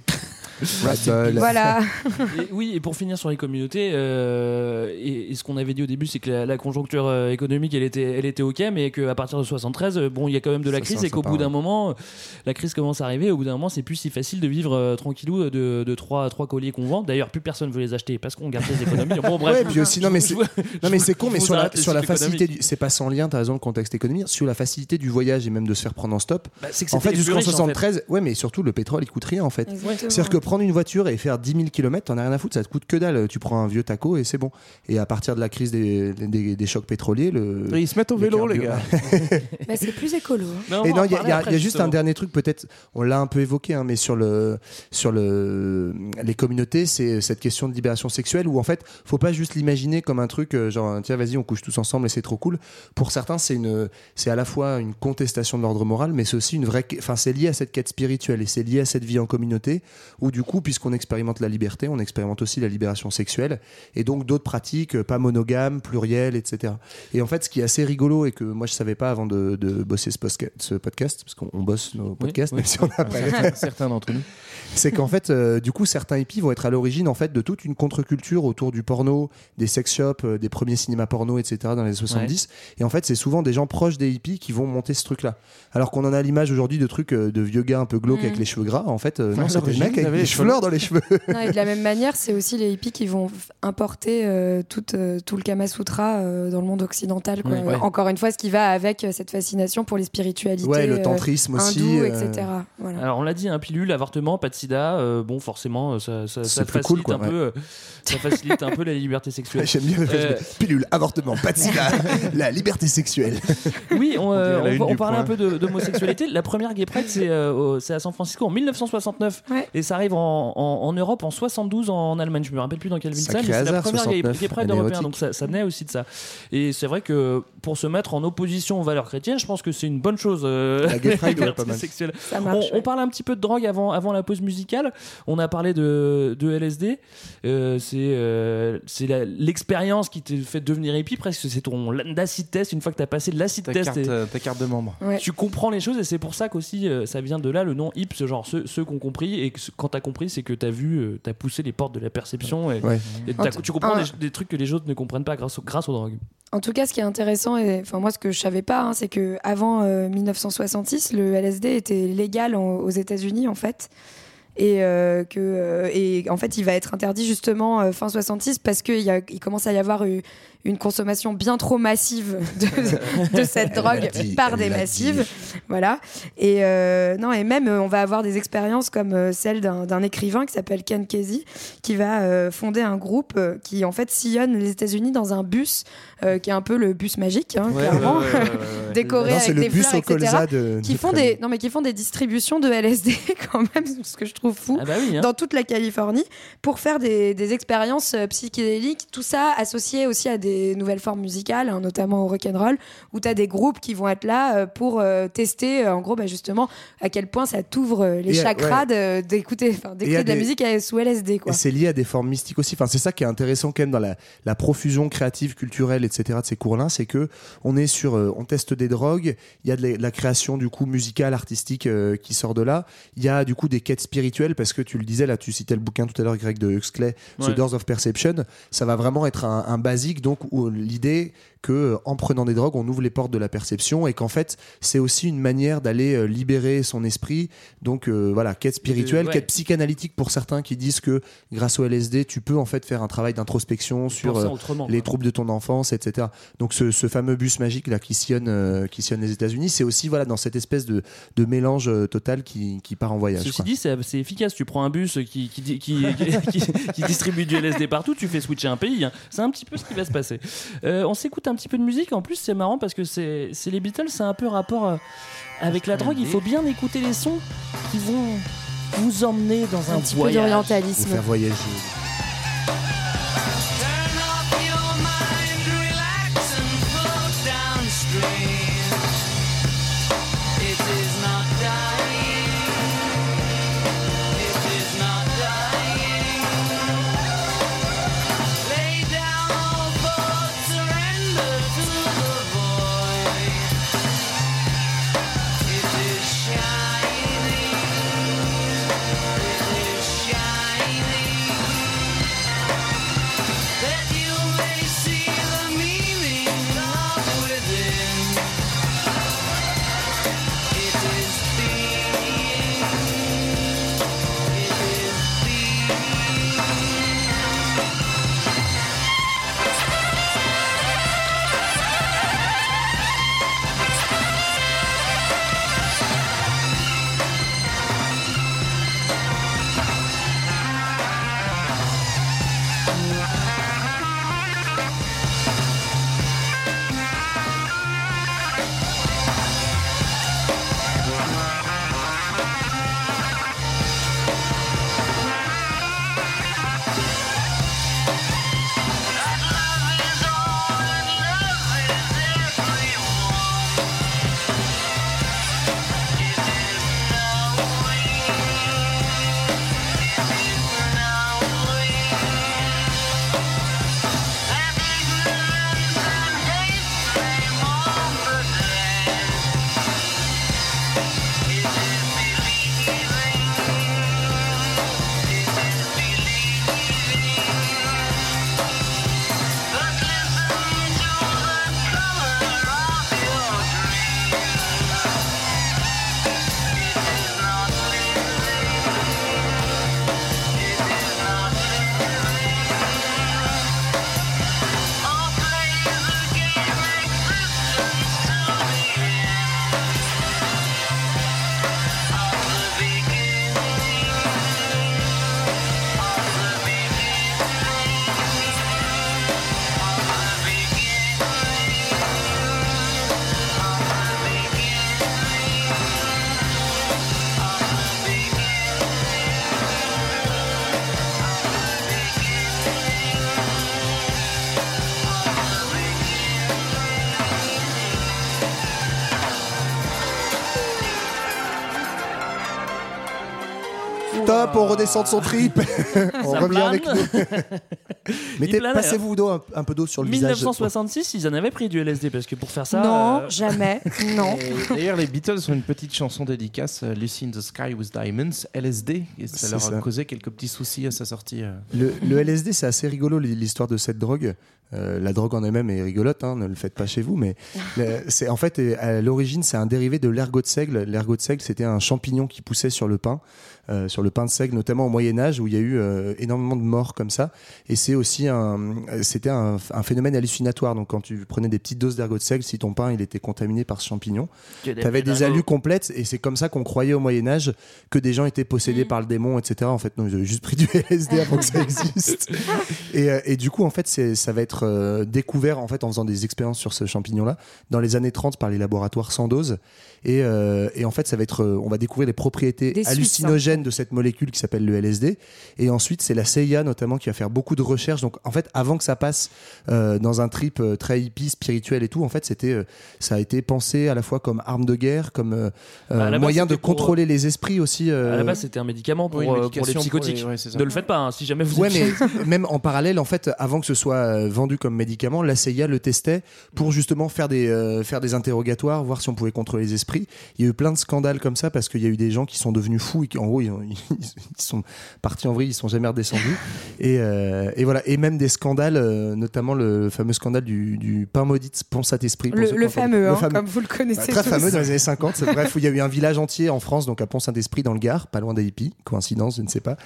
Voilà. Et oui, et pour finir sur les communautés, euh, et, et ce qu'on avait dit au début, c'est que la, la conjoncture euh, économique, elle était, elle était ok, mais qu'à partir de 73, euh, bon, il y a quand même de la Ça, crise, et qu'au bout d'un moment, la crise commence à arriver. et Au bout d'un moment, c'est plus si facile de vivre euh, tranquillou de, de trois, trois colliers qu'on vend. D'ailleurs, plus personne veut les acheter parce qu'on garde les économies. Bon, bref. Ouais, puis aussi, non, mais c'est- Non mais con, mais sur la, sur la facilité, du... c'est pas sans lien, t'as raison, le contexte économique, sur la facilité du voyage et même de se faire prendre en stop. Bah, c'est que En fait, jusqu'en riches, en fait. 73, ouais, mais surtout le pétrole, il coûte rien en fait. Exactement. C'est-à-dire que prendre une voiture et faire 10 000 km, t'en as rien à foutre, ça te coûte que dalle. Tu prends un vieux taco et c'est bon. Et à partir de la crise des, des, des chocs pétroliers, le. Ils se mettent au vélo, les gars. Bah, c'est plus écolo. hein. Et non, il y a, il y a- il y a juste un dernier truc, peut-être, on l'a un peu évoqué, hein, mais sur le sur le les communautés, c'est cette question de libération sexuelle où en fait, faut pas juste l'imaginer comme un truc euh, genre tiens vas-y on couche tous ensemble et c'est trop cool. Pour certains, c'est une c'est à la fois une contestation de l'ordre moral, mais c'est aussi une vraie, enfin c'est lié à cette quête spirituelle et c'est lié à cette vie en communauté où du coup, puisqu'on expérimente la liberté, on expérimente aussi la libération sexuelle et donc d'autres pratiques euh, pas monogames, plurielles, etc. Et en fait, ce qui est assez rigolo et que moi je savais pas avant de, de bosser ce, podcast, parce qu'on on bosse nos podcasts, oui. même si on pas Certains- certains d'entre nous. c'est qu'en fait, euh, du coup, certains hippies vont être à l'origine en fait de toute une contre-culture autour du porno, des sex shops, euh, des premiers cinémas porno, etc. dans les 70. Et en fait, c'est souvent des gens proches des hippies qui vont monter ce truc-là. Alors qu'on en a l'image aujourd'hui de trucs euh, de vieux gars un peu glauques Mm. avec les cheveux gras. En fait, non, c'était des mecs avec avaient des les cheveux cheveux noirs dans les cheveux. Non, et de la même manière, c'est aussi les hippies qui vont importer euh, tout, euh, tout le Kama Sutra euh, dans le monde occidental. quoi. Ouais. Ouais. Encore une fois, ce qui va avec euh, cette fascination pour les spiritualités. Ouais, le euh, tantrisme aussi, euh, etc. Voilà. Alors on l'a dit, un pilule, avortement, pas de sida, euh, bon forcément ça, facilite cool, quoi, un peu, ouais. ça facilite un peu la liberté sexuelle. J'aime bien Euh. Pilule, avortement, pas de sida, la liberté sexuelle. Oui, on, euh, On parlait un peu de- d'homosexualité. La première Gay Pride, euh, c'est à San Francisco en 1969. Et ça arrive en, en- en Europe en 72 en Allemagne. Je me rappelle plus dans quelle ville c'est, mais c'est la première Gay, 69, Gay Pride européenne. Donc ça, ça naît aussi de ça. Et c'est vrai que pour se mettre en opposition aux valeurs chrétiennes, je pense que c'est une bonne chose. euh, La Gay Pride, ouais, pas mal. sexuelle. Ça marche, on, on parle un petit peu de drogue avant, avant la pause musicale. On a parlé de, de LSD. Euh, c'est euh, c'est la- l'expérience qui te fait devenir hippie. Presque c'est ton l'acid test. Une fois que tu as passé l'acid Ta test, carte, et- ta carte de membre. tu comprends les choses et c'est pour ça qu'aussi euh, ça vient de là le nom hip, ce genre ceux, ceux qui ont compris et que quand t'as compris c'est que t'as vu, euh, t'as poussé les portes de la perception et, Ouais. tu comprends des, des trucs que les autres ne comprennent pas grâce, au- grâce aux drogues. En tout cas, ce qui est intéressant, et enfin moi ce que je savais pas, hein, c'est que avant euh, 1966, le LSD était légal en- aux États-Unis en fait. Et, euh, que, euh, et en fait, il va être interdit justement euh, fin 66 parce qu'il il commence à y avoir eu- une consommation bien trop massive de, de cette drogue dit, par des massives. dit. Voilà. Et, euh, non, et même, euh, on va avoir des expériences comme euh, celle d'un écrivain qui s'appelle Ken Kesey, qui va euh, fonder un groupe qui en fait sillonne les États-Unis dans un bus euh, qui est un peu le bus magique, hein, Ouais, clairement, ouais, ouais, ouais, ouais. décoré Non, avec des bus fleurs, au etc. colza de- qui de font des, non mais qui font des distributions de LSD quand même, ce que je trouve fou, Ah bah oui, hein. dans toute la Californie, pour faire des, des expériences psychédéliques, tout ça associé aussi à des nouvelles formes musicales, hein, notamment au rock'n'roll, où tu as des groupes qui vont être là euh, pour euh, tester, euh, en gros, bah, justement, à quel point ça t'ouvre les Et, chakras ouais. d'écouter de la des- musique sous LSD. Quoi. Et c'est lié à des formes mystiques aussi. Enfin, c'est ça qui est intéressant quand même dans la, la profusion créative, culturelle, etc. de ces cours-là, c'est que on est sur, euh, on teste des drogues. Il y a de la, de la création du coup musicale, artistique euh, qui sort de là. Il y a du coup des quêtes spirituelles parce que tu le disais là, tu citais le bouquin tout à l'heure grec de Huxley, The. Doors of Perception. Ça va vraiment être un, un basique donc où l'idée que en prenant des drogues, on ouvre les portes de la perception et qu'en fait, c'est aussi une manière d'aller euh, libérer son esprit. Donc euh, voilà, quête spirituelle, ouais. quête psychanalytique pour certains qui disent que grâce au LSD, tu peux en fait faire un travail d'introspection sur euh, les troubles de ton enfance, etc. Donc ce, ce fameux bus magique là qui sillonne, euh, qui sillonne les États-Unis, c'est aussi voilà dans cette espèce de, de mélange total qui, qui part en voyage. Ceci quoi. dit, c'est efficace. Tu prends un bus qui, qui, qui, distribue du LSD partout, tu fais switcher un pays. hein. C'est un petit peu ce qui va se passer. On s'écoute un petit peu de musique. En plus, c'est marrant parce que c'est les Beatles, c'est un peu rapport euh, avec la drogue. Il faut bien écouter les sons qui vont vous emmener dans un, Un petit peu d'orientalisme. Vous faire voyager. Redescend de son trip. on Ça revient plane. avec nous. Mettez, plane, passez-vous d'eau, un, un peu d'eau sur le visage. 1966, ils en avaient pris du LSD parce que pour faire ça. non, euh, jamais. Non. Et D'ailleurs, les Beatles ont une petite chanson dédicace, euh, Lucy in the Sky with Diamonds, LSD, et ça C'est leur a causé quelques petits soucis à sa sortie. euh. Le, le LSD, c'est assez rigolo l'histoire de cette drogue. Euh, la drogue en elle-même est rigolote, hein, ne le faites pas chez vous, mais c'est en fait à l'origine c'est un dérivé de l'ergot de seigle. L'ergot de seigle, c'était un champignon qui poussait sur le pain, euh, sur le pain de seigle, notamment au Moyen Âge où il y a eu euh, énormément de morts comme ça. Et c'est aussi un, c'était un, un phénomène hallucinatoire. Donc quand tu prenais des petites doses d'ergot de seigle, si ton pain il était contaminé par ce champignon, que des T'avais des alus complètes et c'est comme ça qu'on croyait au Moyen Âge que des gens étaient possédés Mm. par le démon, etc. En fait, non, ils avaient juste pris du LSD avant que ça existe. et, et du coup, en fait, ça va être euh, découvert en fait en faisant des expériences sur ce champignon-là dans les années 30 par les laboratoires Sandoz. Et, euh, et en fait, ça va être, euh, on va découvrir les propriétés Des hallucinogènes de cette molécule qui s'appelle le LSD. Et ensuite, c'est la CIA notamment qui va faire beaucoup de recherches. Donc, en fait, avant que ça passe euh, dans un trip euh, très hippie, spirituel et tout, en fait, c'était, euh, ça a été pensé à la fois comme arme de guerre, comme euh, Bah, base, moyen de contrôler les esprits aussi. euh, À la base, c'était un médicament pour, Oui, euh, pour les pour psychotiques. les- ouais, ne le faites pas, hein, si jamais vous Ouais, êtes mais même en parallèle, en fait, avant que ce soit vendu comme médicament, la CIA le testait pour justement faire des, euh, faire des interrogatoires, voir si on pouvait contrôler les esprits. Il y a eu plein de scandales comme ça parce qu'il y a eu des gens qui sont devenus fous et qui, en gros, ils, ont- ils sont partis en vrille, ils sont jamais redescendus. Et, euh, et voilà. Et même des scandales, euh, notamment le fameux scandale du, du pain maudit Pont Saint-Esprit. pour Le, ceux qui le fameux, hein, fameux. comme vous le connaissez Bah, très tous. fameux dans les années 50. C'est- Bref, il y a eu un village entier en France, donc à Pont-Saint-Esprit dans le Gard, pas loin d'Aïpi. Coïncidence, je ne sais pas.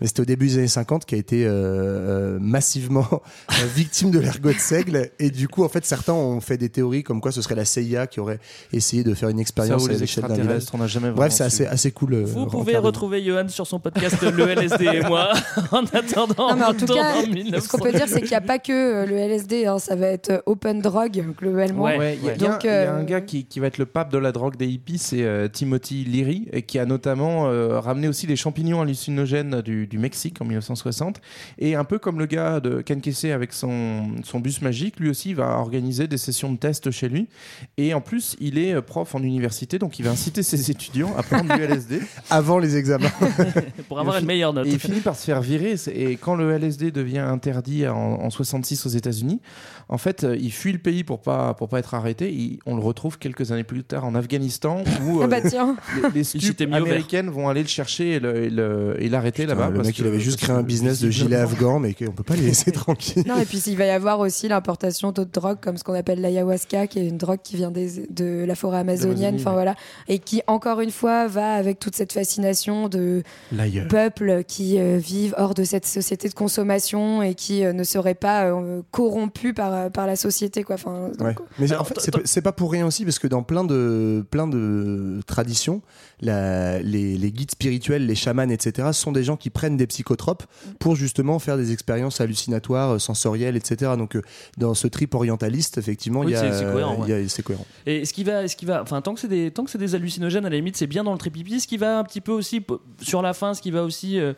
Mais c'était au début des années 50 qui a été euh, massivement victime de l'ergot de seigle. Et du coup, en fait, certains ont fait des théories comme quoi ce serait la CIA qui aurait essayé de faire une Ça expérience à les l'échelle d'un village. extraterrestres, on n'a jamais Bref, c'est assez, assez cool. euh, Vous pouvez retrouver Johan sur son podcast Le LSD et moi en attendant. Non, mais en tout dans cas, 1900. ce qu'on peut dire, c'est qu'il n'y a pas que euh, le LSD, hein, ça va être euh, open drug globalement. Ouais. Ouais, il y, a- ouais. il y a un- Donc, il y a un gars qui, qui va être le pape de la drogue des hippies, c'est euh, Timothy Leary, et qui a notamment euh, ramené aussi les champignons hallucinogènes du, du Mexique en 1960. Et un peu comme le gars de Ken Kesey avec son, son bus magique, lui aussi va organiser des sessions de tests chez lui. Et en plus, il est prof en université, donc il va inciter ses étudiants à prendre du LSD. Avant les examens. pour avoir une meilleure note. Et il finit par se faire virer. Et quand le LSD devient interdit en, en 66 aux États-Unis, en fait, euh, il fuit le pays pour pas pour pas être arrêté. Il- on le retrouve quelques années plus tard en Afghanistan où Ah euh, bah tiens, les, les américaines vont aller le chercher et l'arrêter là-bas. le parce mec, il avait juste créé un business de gilets afghans, mais qu'on peut pas les laisser tranquilles. non et puis il va y avoir aussi l'importation d'autres drogues comme ce qu'on appelle l'ayahuasca, qui est une drogue qui vient des- de la forêt amazonienne, Enfin ouais. voilà, et qui encore une fois va avec toute cette fascination de L'ailleurs. peuples qui euh, vivent hors de cette société de consommation et qui euh, ne seraient pas euh, corrompus par, par la société quoi. Enfin, donc, Ouais. Mais en fait, c'est pas pour rien aussi, parce que dans plein de, plein de traditions, la- les, les guides spirituels, les chamans, etc., sont des gens qui prennent des psychotropes pour justement faire des expériences hallucinatoires, sensorielles, etc. Donc, euh, dans ce trip orientaliste, effectivement, Oui, il y a, c'est- cohérent, c'est cohérent. Et ce qui va, ce qui va, enfin tant que c'est des, tant que c'est des hallucinogènes à la limite, c'est bien dans le tripipi. Ce qui va un petit peu aussi sur la fin, ce qui va aussi euh,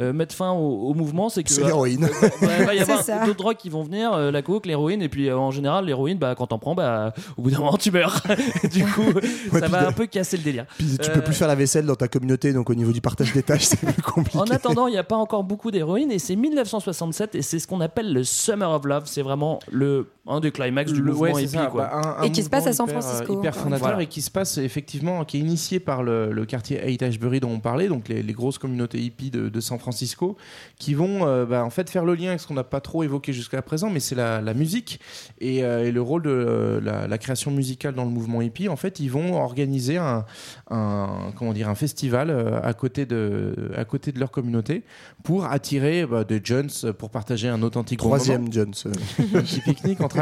euh, mettre fin au, au mouvement, c'est que C'est l'héroïne. euh, il va y avoir d'autres drogues qui vont venir, euh, la coke, l'héroïne, et puis euh, en général l'héroïne, bah quand t'en prends, bah au bout d'un moment tu meurs. du coup, ça va de- un peu casser le délire. Puis tu Euh, peux plus faire la vaisselle dans ta communauté, donc au niveau du partage des tâches, c'est plus compliqué. En attendant, il n'y a pas encore beaucoup d'héroïne et c'est 1967 et c'est ce qu'on appelle le Summer of Love. C'est vraiment le un des climax du Le- mouvement ouais, hippie. ça. quoi. Bah, un- un Et qui se passe à San hyper, Francisco, euh, Hyper fondateur Voilà. et qui se passe effectivement, qui est initié par le, le quartier Haight-Ashbury dont on parlait, donc les, les grosses communautés hippies de, de San Francisco, qui vont euh, bah, en fait faire le lien avec ce qu'on n'a pas trop évoqué jusqu'à présent, mais c'est la, la musique et, euh, et le rôle de euh, la, la création musicale dans le mouvement hippie. En fait, ils vont organiser un, un- comment dire un festival euh, à côté de à côté de leur communauté pour attirer bah, des jeunes pour partager un authentique Troisième Jones. euh, un petit pique-nique entre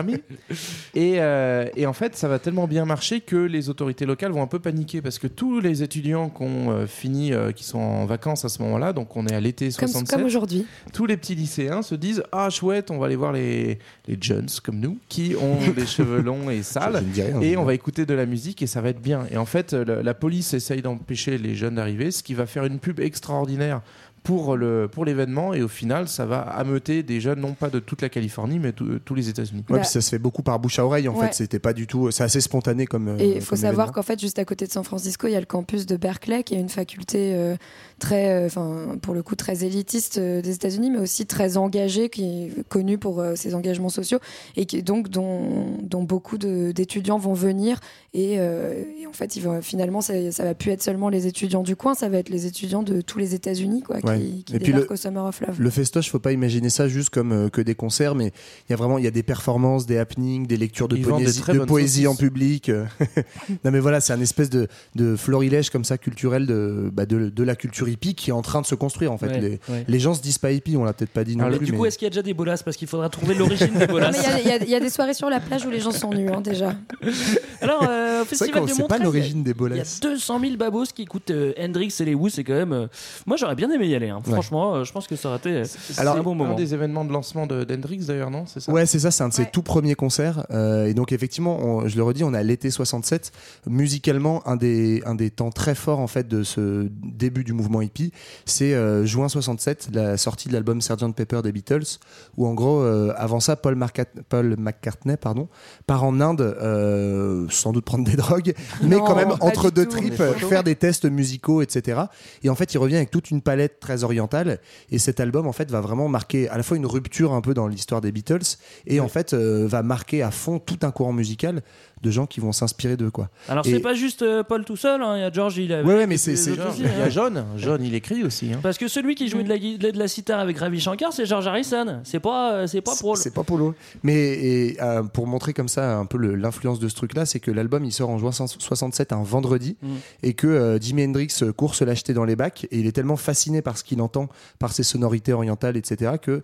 Et, euh, et en fait, ça va tellement bien marcher que les autorités locales vont un peu paniquer parce que tous les étudiants qui ont euh, fini, euh, qui sont en vacances à ce moment-là, donc on est à l'été comme, 67, comme aujourd'hui. tous les petits lycéens se disent Ah, chouette, on va aller voir les, les jeunes comme nous qui ont des cheveux longs et sales. rien. Et on va écouter de la musique et ça va être bien. Et en fait, la, la police essaye d'empêcher les jeunes d'arriver, ce qui va faire une pub extraordinaire pour le pour l'événement et au final ça va ameuter des jeunes non pas de toute la Californie mais tout- tous les États-Unis. Ouais, puis ça se fait beaucoup par bouche à oreille en Ouais. fait. C'était pas du tout. C'est assez spontané comme. euh, Et il faut savoir qu'en fait, juste à côté de San Francisco, il y a le campus de Berkeley, qui est une faculté euh, très, euh, enfin, pour le coup, très élitiste euh, des États-Unis, mais aussi très engagée, qui est connue pour euh, ses engagements sociaux, et qui, donc dont, dont beaucoup d'étudiants vont venir. Et, euh, et en fait, finalement, ça, ça va plus être seulement les étudiants du coin, ça va être les étudiants de tous les États-Unis, quoi, Ouais. qui, qui Et puis le- au Summer of Love. Le festoche, faut pas imaginer ça juste comme euh, que des concerts, mais il y a vraiment il y a des performances, des happenings, des lectures de des poésie, de poésie en public. non mais voilà, c'est un espèce de, de florilège comme ça culturel de, bah, de, de la culture hippie qui est en train de se construire en fait. Ouais, les, ouais. les gens se disent pas hippie, on l'a peut-être pas dit non Alors, plus. du coup, mais- est-ce qu'il y a déjà des bolasses? Parce qu'il faudra trouver l'origine des mais il y a- y, y des soirées sur la plage où les gens sont nus, hein, déjà. Alors, euh, au festival de pas l'origine des Il y a bolasses. 200 000 babos qui écoutent euh, Hendrix et les Who, c'est quand même. euh, Moi, j'aurais bien aimé y aller. Hein. Ouais. Franchement, euh, je pense que ça aurait été euh, Alors, un bon moment. un des événements de lancement de d'Hendrix d'ailleurs non c'est ça? Ouais, c'est ça, c'est un de ses Ouais. tout premiers concerts. Euh, et donc, effectivement, on- je le redis, on a l'été 67. Musicalement, un des, un des temps très forts, en fait, de ce début du mouvement hippie, c'est euh, juin 67, la sortie de l'album Sgt. Pepper des Beatles, où, en gros, euh, avant ça, Paul, Marca- Paul McCartney pardon, part en Inde, euh, sans doute prendre des drogues, mais Non, quand même, pas entre du deux tout. tripes, faire des tests musicaux, etc. Et en fait, il revient avec toute une palette très orientale. Et cet album, en fait, va vraiment marquer à la fois une rupture un peu dans l'histoire des Beatles et en fait, euh, va marquer à fond tout un courant musical de gens qui vont s'inspirer d'eux, quoi. Alors, Et- c'est pas juste euh, Paul tout seul, hein, il y a George, il a. Ouais, ouais, mais c'est- c'est- Il y a John John il écrit aussi hein. Parce que celui qui jouait de la, de la sitar avec Ravi Shankar, c'est George Harrison. C'est pas, euh, c'est pas pour. C'est pas Polo. Mais et, euh, pour montrer comme ça un peu l'influence de ce truc-là, c'est que l'album il sort en juin 67 un vendredi Mm. et que Jimi Hendrix court se l'acheter dans les bacs et il est tellement fasciné par ce qu'il entend, par ses sonorités orientales, etc. que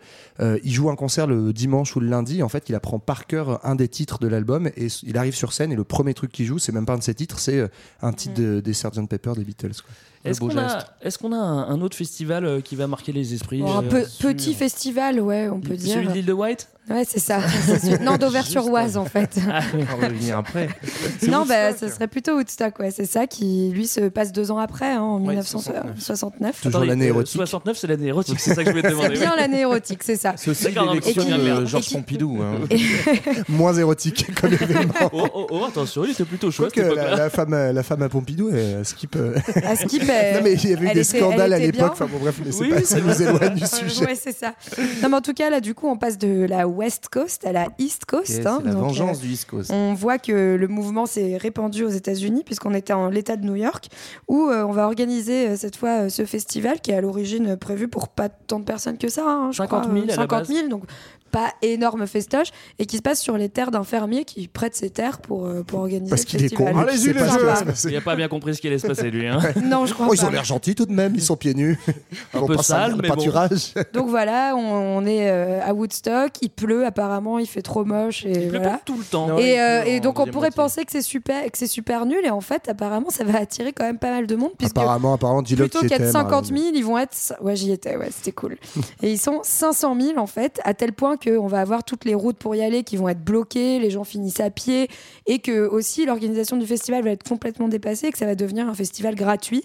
il joue un concert le dimanche ou le lundi. En fait, il apprend par cœur un des titres de l'album et il arrive sur scène et le premier truc qu'il joue, c'est même pas un de ses titres, c'est euh, un titre de- des Sgt Pepper des Beatles. quoi. Est-ce qu'on a, un, un autre festival euh, qui va marquer les esprits Bon, un euh, sur- petit festival, ouais, on peut dire. Celui de l'île de White Ouais, c'est ça. C'est non, d'Auvers-sur-Oise, en fait. Ah, on va venir après Non, bah, ce serait plutôt Woodstock, ouais. C'est ça qui, lui, se passe deux ans après, hein, en Ouais, 1969. Toujours l'année euh, érotique. 69, c'est l'année érotique, c'est ça que je voulais te C'est demander. bien l'année érotique, c'est ça. c'est aussi l'élection de Georges Pompidou hein. Moins érotique comme événement. Oh, oh, oh, attention, il était plutôt cette la, femme, la femme à Pompidou, elle skip. À Skip, elle- Non mais il y avait eu des était- scandales à l'époque. Enfin bon bref, mais c'est Oui, pas, ça nous éloigne du sujet. Ouais, c'est ça. Non, mais en tout cas, là, du coup, on passe de la West Coast à la East Coast. Et hein, c'est la donc, vengeance euh, du East Coast On voit que le mouvement s'est répandu aux États-Unis, puisqu'on était en l'État de New York, où euh, on va organiser euh, cette fois euh, ce festival qui est à l'origine prévu pour pas tant de personnes que ça. hein, je 50 crois, 000 euh, à la 50 base. 000, donc pas énorme festoche, et qui se passe sur les terres d'un fermier qui prête ses terres pour, euh, pour organiser Parce qu'il est con. va se passer. Il a pas bien compris ce qui allait se passer, lui. Hein. Non, je crois Oh, ils pas. ont l'air gentils tout de même, ils sont pieds nus. Un peu sale, le mais bon. pâturage. Donc voilà, on, on est euh, à Woodstock, il pleut apparemment, il fait trop moche et Il pleut voilà. pas tout le temps. Non, Et, euh, pleut et donc on pourrait penser que c'est super, que c'est super nul et en fait apparemment ça va attirer quand même pas mal de monde puisque Apparemment, apparemment, dis-le plutôt qui qu'être était. 50 000 ils vont être ouais j'y étais ouais c'était cool et ils sont 500 000 en fait à tel point que on va avoir toutes les routes pour y aller qui vont être bloquées les gens finissent à pied et que aussi l'organisation du festival va être complètement dépassée que ça va devenir un festival gratuit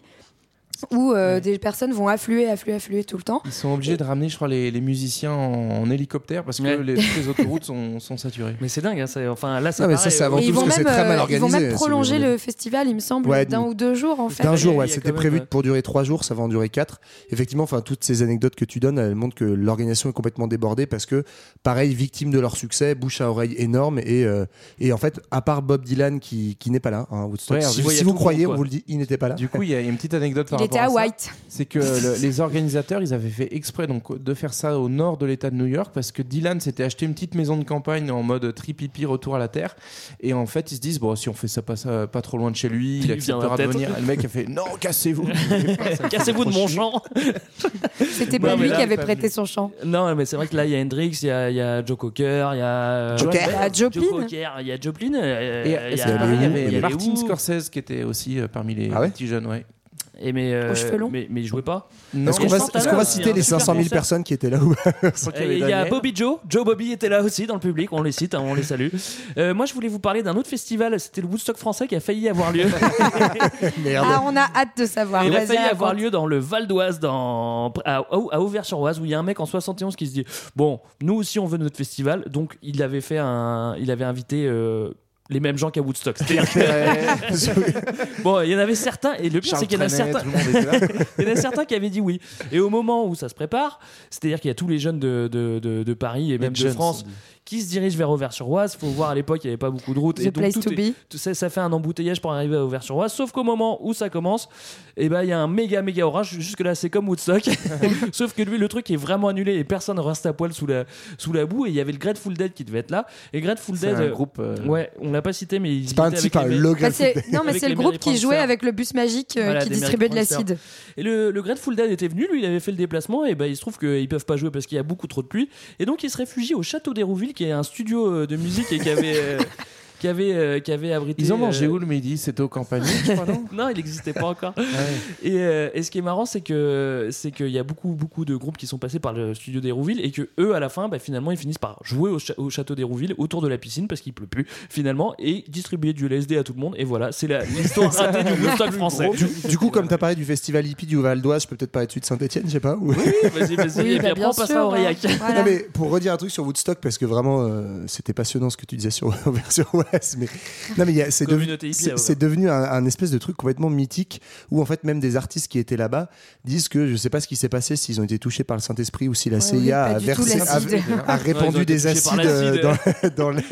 où euh, des personnes vont affluer affluer affluer tout le temps Ils sont obligés de ramener, je crois, les, les musiciens en, en hélicoptère parce que Ouais. les, toutes les autoroutes sont, sont saturées. Mais c'est dingue, hein, enfin là c'est Non, mais pareil, ça, c'est euh, avant et tout ils parce vont que c'est même très mal euh, ils vont organisé, même prolonger le festival il me semble Ouais, d'un ou deux jours en fait D'un jour, ouais, c'était prévu euh, pour durer trois jours, ça va en durer quatre. Effectivement, enfin, toutes ces anecdotes que tu donnes, elles montrent que l'organisation est complètement débordée parce que, pareil, victime de leur succès, bouche à oreille énorme et, euh, et en fait, à part Bob Dylan qui, qui n'est pas là, hein, Woodstock, Ouais, alors, si, vous croyez, on vous le dit, il n'était pas là. Du coup, il y a une petite anecdote par il rapport était à. White C'est que le- les organisateurs, ils avaient fait exprès donc de faire ça au nord de l'État de New York parce que Dylan s'était acheté une petite maison de campagne en mode tripipi retour à la terre et en fait ils se disent bon si on fait ça pas, ça, pas trop loin de chez lui, il, Il acceptera de venir. Et le mec a fait non cassez-vous. Cassez-vous de mon champ. C'était pas lui là, qui avait prêté vu. son chant. Non, mais c'est vrai que là, il y a Hendrix, il y a, il y a Joe Cocker, il y a. euh, Joker. a Joplin. Joe Cocker, il y a Joplin. euh, Et il y y avait y a les Martin. Scorsese qui était aussi euh, parmi les Ah ouais petits jeunes. Ouais. Et mais, euh, Aux cheveux longs. mais, mais il jouait pas. Est-ce qu'on va, citer les super 500 000 concert. personnes qui étaient là où Et Il y a Bobby Joe, Joe Bobby était là aussi dans le public, on les cite, hein, on les salue. Euh, moi je voulais vous parler d'un autre festival, c'était le Woodstock français qui a failli avoir lieu. Merde. Ah, on a hâte de savoir. Il a failli raconte. avoir lieu dans le Val d'Oise, dans, à, à Auvers-sur-Oise, où il y a un mec en 71 qui se dit Bon, nous aussi on veut notre festival. Donc il avait fait un. Il avait invité. euh, les mêmes gens qu'à Woodstock. C'est-à-dire que- bon, il y en avait certains, et le pire, c'est qu'il y en a certains. Il y en a certains qui avaient dit oui. Et au moment où ça se prépare, c'est-à-dire qu'il y a tous les jeunes de, de, de- de Paris et même de jeunes, France qui se dirigent vers Auvers-sur-Oise. Faut voir à l'époque, il n'y avait pas beaucoup de routes. The et donc place tout to est- be. tout ça, ça fait un embouteillage pour arriver à Auvers-sur-Oise. Sauf qu'au moment où ça commence, eh ben, il y a un méga méga orage. Jusque-là, c'est comme Woodstock. sauf que lui, le truc est vraiment annulé et personne reste à poil sous la, sous la boue. Et il y avait le Grateful Dead qui devait être là. Et Grateful C'est Dead. un euh, groupe. euh, Ouais, on l'a pas cité, mais il C'est pas un type, les- le Bah, Grateful c'est- Dead. non, mais c'est le groupe qui jouait avec le bus magique euh, Voilà, qui distribuait de l'acide. Et le, le Grateful Dead était venu, lui il avait fait le déplacement, et ben il se trouve qu'ils peuvent pas jouer parce qu'il y a beaucoup trop de pluie. Et donc il se réfugie au château d'Hérouville, qui est un studio euh, de musique et qui avait, euh, qui avait, euh, qui avait abrité. Ils ont mangé euh, où le midi? C'était au campagne, je crois, non? Non, il n'existait pas encore. Ouais. Et, euh, et ce qui est marrant, c'est que c'est qu'il y a beaucoup beaucoup de groupes qui sont passés par le studio d'Hérouville et que eux, à la fin, bah, finalement, ils finissent par jouer au, cha- au château d'Hérouville autour de la piscine parce qu'il pleut plus finalement et distribuer du LSD à tout le monde. Et voilà, c'est la- l'histoire ratée du Woodstock français. Du, du coup, comme tu as parlé du festival hippie du Val d'Oise, je peux peut-être parler de suite Saint-Etienne, je sais pas. ou- Vas-y, vas-y. Oui, et puis bah, après, on passera sûr, à Aurillac. hein. Voilà. Non, mais pour redire un truc sur Woodstock, parce que vraiment, euh, c'était passionnant ce que tu disais sur sur mais non, mais c'est devenu, un, un espèce de truc complètement mythique où en fait même des artistes qui étaient là-bas disent que je sais pas ce qui s'est passé s'ils ont été touchés par le Saint-Esprit ou si la Ouais, oui, CIA a versé, a, a répandu des acides euh, dans, dans l'air.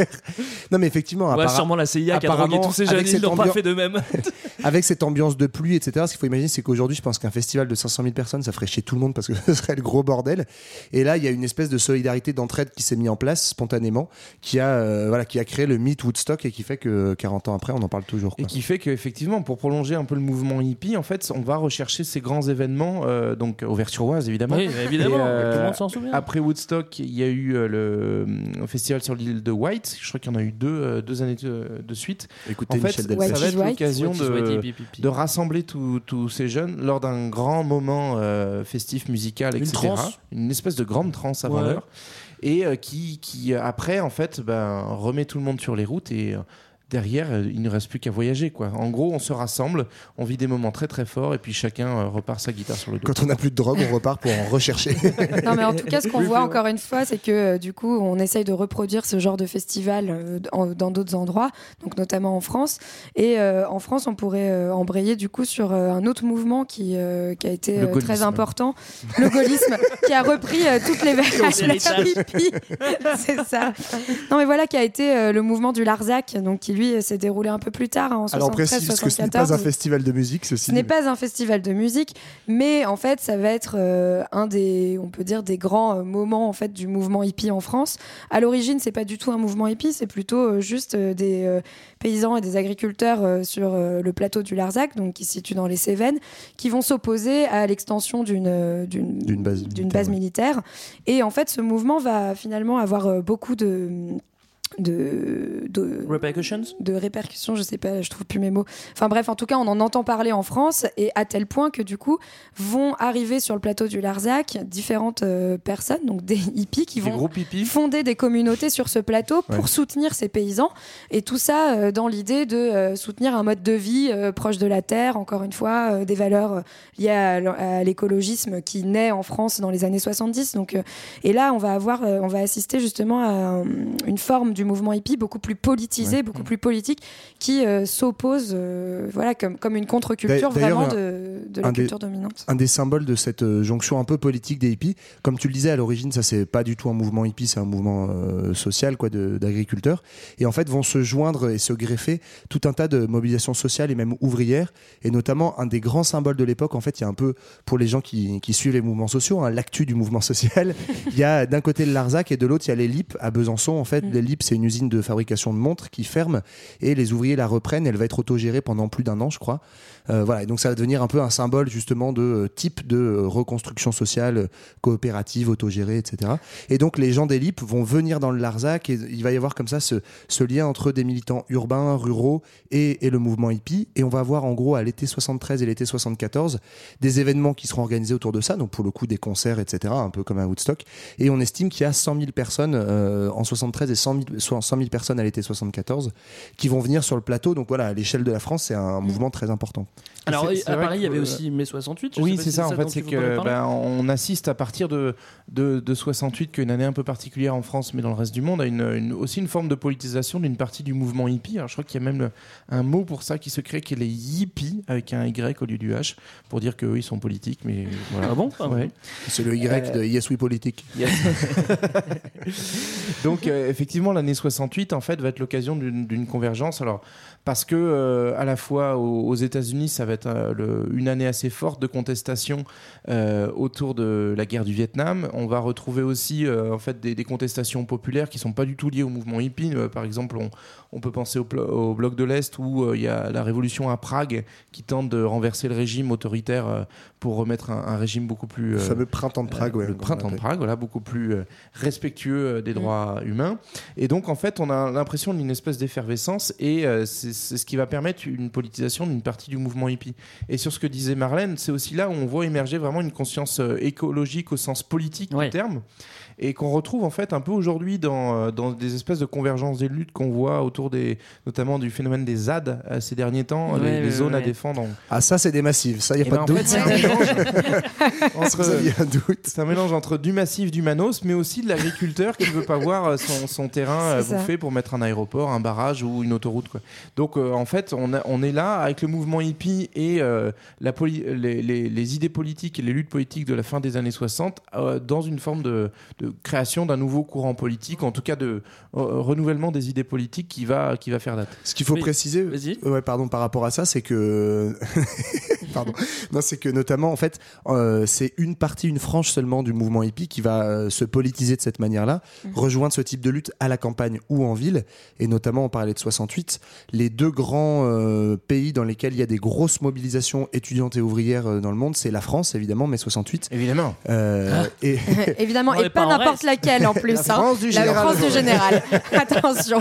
Non, mais effectivement, Ouais, sûrement la CIA qui a drogué apparemment, tous ces avec jeunes, ils cette n'ont pas ambiance- fait de même. avec cette ambiance de pluie, etc. Ce qu'il faut imaginer, c'est qu'aujourd'hui, je pense qu'un festival de 500 000 personnes, ça ferait chier tout le monde parce que ce serait le gros bordel. Et là, il y a une espèce de solidarité, d'entraide qui s'est mise en place spontanément, qui a, euh, voilà, qui a créé le mythe Woodstock et qui fait que 40 ans après, on en parle toujours. Et qui fait qu'effectivement, pour prolonger un peu le mouvement hippie, en fait, on va rechercher ces grands événements, euh, donc Auvers-sur-Oise évidemment. Oui, évidemment, euh, tout le monde s'en souvient. Après Woodstock, il y a eu euh, le euh, festival sur l'île de White. Je crois qu'il y en a eu deux, euh, deux années de, de suite. Écoutez, En fait, Michel ça Delpech. Va être l'occasion de, rassembler tous ces jeunes lors d'un grand moment euh, festif, musical, Une etc. transe. Une espèce de grande transe avant Ouais. l'heure. Et euh, qui, qui, euh, après, en fait, ben, remet tout le monde sur les routes et. Derrière, euh, il ne reste plus qu'à voyager. Quoi. En gros, on se rassemble, on vit des moments très très forts et puis chacun euh, repart sa guitare sur le dos. Quand on n'a plus de drogue, on repart pour en rechercher. Non, mais en tout cas, ce qu'on voit encore une fois, c'est que euh, du coup, on essaye de reproduire ce genre de festival euh, en- dans d'autres endroits, donc notamment en France. Et euh, en France, on pourrait euh, embrayer du coup sur euh, un autre mouvement qui, euh, qui a été euh, très important, le gaullisme, qui a repris euh, toutes les valeurs. C'est ça. Non, mais voilà, qui a été euh, le mouvement du Larzac, donc qui lui euh, s'est déroulé un peu plus tard, hein, en Alors, on précise que ce n'est pas un 73-74. festival de musique, ceci. Ce n'est pas un festival de musique, mais en fait, ça va être euh, un des, on peut dire, des grands euh, moments en fait du mouvement hippie en France. À l'origine, c'est pas du tout un mouvement hippie, c'est plutôt euh, juste des paysans et des agriculteurs sur le plateau du Larzac, donc qui se situe dans les Cévennes, qui vont s'opposer à l'extension d'une d'une base militaire, base ouais. militaire. Et en fait, ce mouvement va finalement avoir beaucoup de de, de Repercussions? de répercussions, je sais pas, je trouve plus mes mots. Enfin bref, en tout cas, on en entend parler en France et à tel point que du coup vont arriver sur le plateau du Larzac différentes euh, personnes, donc des hippies qui Des vont hippies. fonder des communautés sur ce plateau pour soutenir ces paysans et tout ça euh, dans l'idée de euh, soutenir un mode de vie proche de la terre, encore une fois, des valeurs liées à, à l'écologisme qui naît en France dans les années 70. Donc, et là, on va avoir, on va assister justement à un- une forme du mouvement hippie beaucoup plus politisé, beaucoup plus politique, qui euh, s'oppose, euh, voilà, comme, comme une contre-culture vraiment de, de la des- culture dominante. un des symboles de cette euh, jonction un peu politique des hippies. Comme tu le disais à l'origine, ça c'est pas du tout un mouvement hippie, c'est un mouvement social quoi d'agriculteurs. Et en fait vont se joindre et se greffer tout un tas de mobilisations sociales et même ouvrières. Et notamment un des grands symboles de l'époque. En fait, il y a un peu pour les gens qui, qui suivent les mouvements sociaux, hein, l'actu du mouvement social. Il y a d'un côté le Larzac et de l'autre il y a les LIP à Besançon. En fait, Mm. les LIP c'est une usine de fabrication de montres qui ferme et les ouvriers la reprennent. Elle va être autogérée pendant plus d'un an, je crois. Euh, voilà, donc ça va devenir un peu un symbole justement de euh, type de euh, reconstruction sociale coopérative, autogérée, etc. Et donc les gens des LIP vont venir dans le Larzac et il va y avoir comme ça ce, lien entre des militants urbains, ruraux et, et le mouvement hippie. Et on va avoir en gros à l'été 73 et l'été 74 des événements qui seront organisés autour de ça, donc pour le coup des concerts, etc., un peu comme à Woodstock. Et on estime qu'il y a 100 000 personnes en 73 et 100 000, soit 100 000 personnes à l'été 74 qui vont venir sur le plateau. Donc voilà, à l'échelle de la France, c'est un mouvement très important. Alors, C'est- c'est à Paris, il y avait euh, aussi mai 68. je Oui, c'est si ça. En fait, c'est que ben, on assiste à partir de, de, de 68, qui est une année un peu particulière en France, mais dans le reste du monde, à une, une- aussi une forme de politisation d'une partie du mouvement hippie. Alors, je crois qu'il y a même le- un mot pour ça qui se crée, qui est les hippies, avec un Y au lieu du H, pour dire qu'eux, ils sont politiques. Mais voilà. Ah bon? Ouais. C'est le Y de Yes We Politique. Donc euh, effectivement, l'année 68 en fait va être l'occasion d'une convergence. Alors parce que euh, à la fois aux, aux États-Unis, ça va être euh, le- une année assez forte de contestation euh, autour de la guerre du Vietnam. On va retrouver aussi en fait des, des contestations populaires qui sont pas du tout liées au mouvement hippie. Par exemple, on, on peut penser au, bloc de l'Est où il y a la révolution à Prague qui tente de renverser le régime autoritaire pour remettre un, un régime beaucoup plus Le fameux printemps de Prague, ouais, le printemps de. Prague, voilà, beaucoup plus respectueux des droits humains. Et donc, en fait, on a l'impression d'une espèce d'effervescence et c'est ce qui va permettre une politisation d'une partie du mouvement hippie. Et sur ce que disait Marlène, c'est aussi là où on voit émerger vraiment une conscience euh, écologique au sens politique Ouais. du terme et qu'on retrouve en fait un peu aujourd'hui dans, euh, dans des espèces de convergences des luttes qu'on voit autour des notamment du phénomène des ZAD euh, ces derniers temps, Ouais, les, ouais, les zones à défendre. en- Ah, ça, c'est des massifs. Ça, il n'y Eh a pas ben, de en doute. fait, c'est un mélange un entre du massif, du manos, mais aussi de l'agriculteur qui veut pas voir euh, son, son terrain ça. bouffé pour mettre un aéroport, un barrage ou une autoroute. Quoi. Donc euh, en fait, on, a- on est là avec le mouvement hippie et euh, la poli- les, les- les idées politiques et les luttes politiques de la fin des années 60 euh, dans une forme de, de création d'un nouveau courant politique, en tout cas de euh, renouvellement des idées politiques qui va, qui va faire date. Ce qu'il faut Oui. préciser, Vas-y. ouais, pardon, par rapport à ça, c'est que, pardon, non, c'est que notamment, en fait, euh, c'est une partie, une frange seulement du mouvement hippie qui va euh, se politiser de cette manière-là, rejoindre ce type de lutte à la campagne ou en ville, et notamment, on parlait de 68, les deux grands euh, pays dans lesquels il y a des grosses mobilisations étudiantes et ouvrières euh, dans le monde, c'est la France, évidemment, mai 68, Évidemment. euh, et Évidemment, et pas pas n'importe laquelle en plus. La hein. France du La général France de du général. Attention.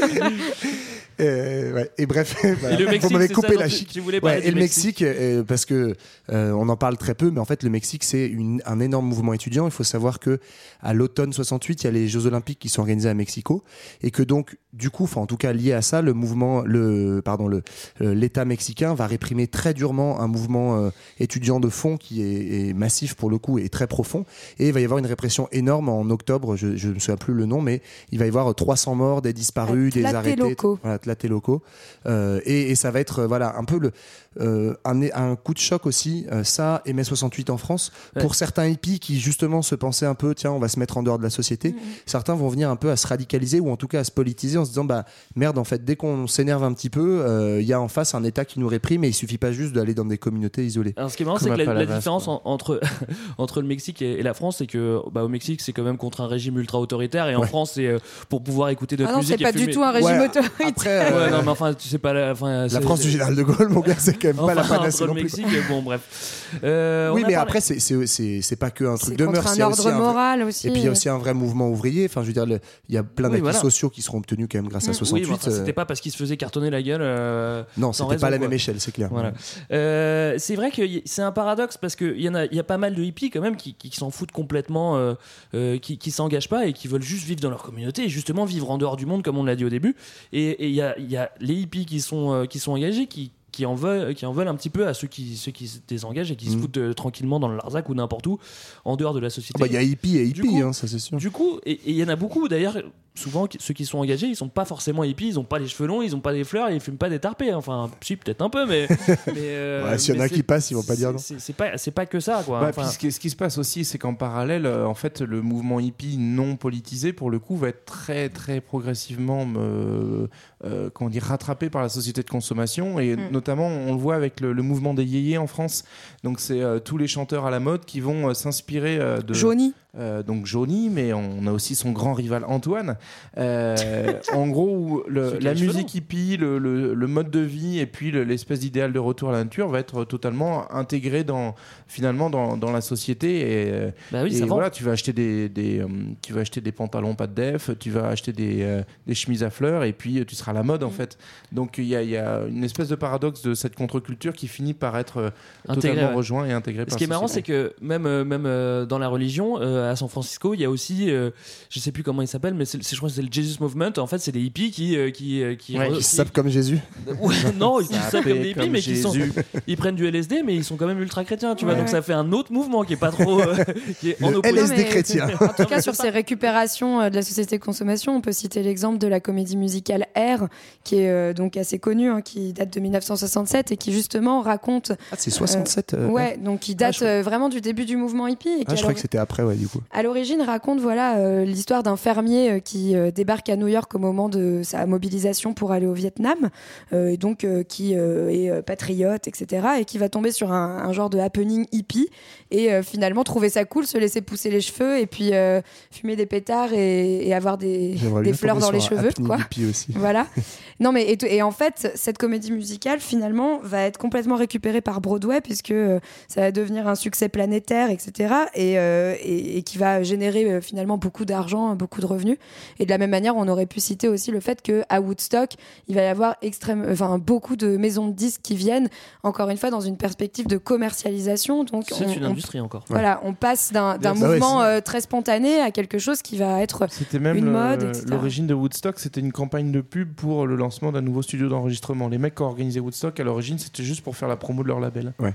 Euh, ouais. Et bref, voilà. le Mexique, vous m'avez c'est coupé ça la chic. Ouais, et le Mexique. Mexique, euh, parce que euh, on en parle très peu, mais en fait le Mexique c'est une- un énorme mouvement étudiant. Il faut savoir que à l'automne 68, il y a les Jeux Olympiques qui sont organisés à Mexico, et que donc du coup, enfin en tout cas lié à ça, le mouvement, le pardon, le euh, l'État mexicain va réprimer très durement un mouvement euh, étudiant de fond qui est, est massif pour le coup et très profond, et il va y avoir une répression énorme en octobre. Je, je me souviens plus le nom, mais il va y avoir 300 morts, des disparus, des arrêtés, voilà, Tlatelolco. Euh, et, et ça va être euh, voilà un peu le euh, un, un coup de choc aussi euh, ça et mai 68 en France Ouais. pour certains hippies qui justement se pensaient un peu tiens on va se mettre en dehors de la société certains vont venir un peu à se radicaliser ou en tout cas à se politiser en se disant bah merde en fait dès qu'on s'énerve un petit peu euh, il y a en face un État qui nous réprime et il suffit pas juste d'aller dans des communautés isolées Alors, ce qui est marrant, c'est que la, différence en- entre, entre le Mexique et, et la France, c'est que bah, au Mexique, c'est quand même contre un régime ultra autoritaire, et en Ouais. France, c'est euh, pour pouvoir écouter notre Ah non, c'est pas du tout un régime Ouais, autoritaire. après euh, Ouais, non, mais enfin, tu sais pas la. Enfin, la c'est- France du général de Gaulle mon gars c'est quand même pas la panacée non plus Mexique, bon, bref. Euh, oui mais parlé- après c'est- c'est c'est c'est pas que un truc C'est de contre mœurs un aussi ordre un moral aussi. Et puis il y a aussi un vrai mouvement ouvrier. Enfin, je veux dire, le- il y a plein Oui, d'acquis voilà. sociaux qui seront obtenus quand même grâce à Mm. 68. Oui, mais enfin, euh, c'était pas parce qu'ils se faisaient cartonner la gueule. euh, non, c'était raison, pas la quoi. même échelle, c'est clair. Voilà. Euh, c'est vrai que c'est un paradoxe parce qu'il y, en a- il y a pas mal de hippies quand même qui, qui s'en foutent complètement, euh, euh, qui, qui s'engagent pas et qui veulent juste vivre dans leur communauté et justement vivre en dehors du monde comme on l'a dit au début. Et il y a, il y a les hippies qui sont, qui sont engagés qui qui en veulent qui en veulent un petit peu à ceux qui ceux qui se désengagent et qui se Mhm. foutent euh, tranquillement dans le Larzac ou n'importe où en dehors de la société. Ah bah, Il y a hippie et Du hippie, coup- hein, ça c'est sûr. Du coup, et il y en a beaucoup d'ailleurs, souvent qui- ceux qui sont engagés, ils sont pas forcément hippies, ils ont pas les cheveux longs, ils ont pas des fleurs, ils fument pas des tarpés. Enfin, si, peut-être un peu, mais. mais, euh, Ouais, s'il y en a qui passent, ils vont pas dire non. c'est- pas, que ça, quoi. Bah, Enfin, puis ce, qui, ce qui se passe aussi, c'est qu'en parallèle, euh, en fait, le mouvement hippie non politisé, pour le coup, va être très, très progressivement, euh, euh, comment dire, rattrapé par la société de consommation. Et Mm. notamment, on le voit avec le, le mouvement des yéyés en France. Donc, c'est euh, tous les chanteurs à la mode qui vont euh, s'inspirer euh, de. Johnny. Euh, donc Johnny, mais on a aussi son grand rival Antoine, Euh, en gros, où le- la musique hippie, le, le- le mode de vie et puis le- l'espèce d'idéal de retour à la nature va être totalement intégré dans finalement dans, dans la société. Et, Bah oui, et voilà, tu vas acheter des, des, euh, tu vas acheter des pantalons pas de def, tu vas acheter des, euh, des chemises à fleurs et puis euh, tu seras à la mode Mm. en fait. Donc il y a, il y a une espèce de paradoxe de cette contre-culture qui finit par être euh, Intégré, totalement ouais. rejoint et intégré Ce par qui est marrant, c'est que même, euh, même euh, dans la religion, euh, à San Francisco, il y a aussi, euh, je sais plus comment il s'appelle, mais c'est, je crois que c'est le Jesus Movement. En fait, c'est des hippies qui. euh, qui, euh, qui, sapent comme Jésus. Ouais, non, ils sapent comme des hippies, comme mais qui sont, ils prennent du LSD, mais ils sont quand même ultra chrétiens, tu vois. Donc ça fait un autre mouvement qui est pas trop, qui est en Le opposition. LSD chrétien. En tout cas, sur ces récupérations de la société de consommation, on peut citer l'exemple de la comédie musicale R, qui est euh, donc assez connue, hein, qui date de 1967 et qui justement raconte. Ah, c'est 67. euh, ouais, donc qui date je- euh, vraiment du début du mouvement hippie. Et Ah, je l'ori- que c'était après, ouais, du coup. à l'origine raconte voilà euh, l'histoire d'un fermier euh, qui euh, débarque à New York au moment de sa mobilisation pour aller au Vietnam euh, et donc euh, qui euh, est euh, patriote etc et qui va tomber sur un, un genre de happening hippie et euh, finalement trouver ça cool se laisser pousser les cheveux et puis euh, fumer des pétards et, et avoir des, fleurs dans les cheveux quoi aussi. voilà. Non, mais et, en fait, cette comédie musicale, finalement, va être complètement récupérée par Broadway, puisque euh, ça va devenir un succès planétaire, etc. Et, euh, et, et qui va générer euh, finalement beaucoup d'argent, beaucoup de revenus. Et de la même manière, on aurait pu citer aussi le fait qu'à Woodstock, il va y avoir extrême, enfin, beaucoup de maisons de disques qui viennent, encore une fois, dans une perspective de commercialisation. Donc, C'est une on- industrie encore. Voilà, on passe d'un d'un Bah ouais, mouvement euh, très spontané à quelque chose qui va être C'était même une mode, etc. l'origine de Woodstock, c'était une campagne de pub pour le lancement d'un nouveau studio d'enregistrement. Les mecs qui ont organisé Woodstock à l'origine, c'était juste pour faire la promo de leur label. Ouais,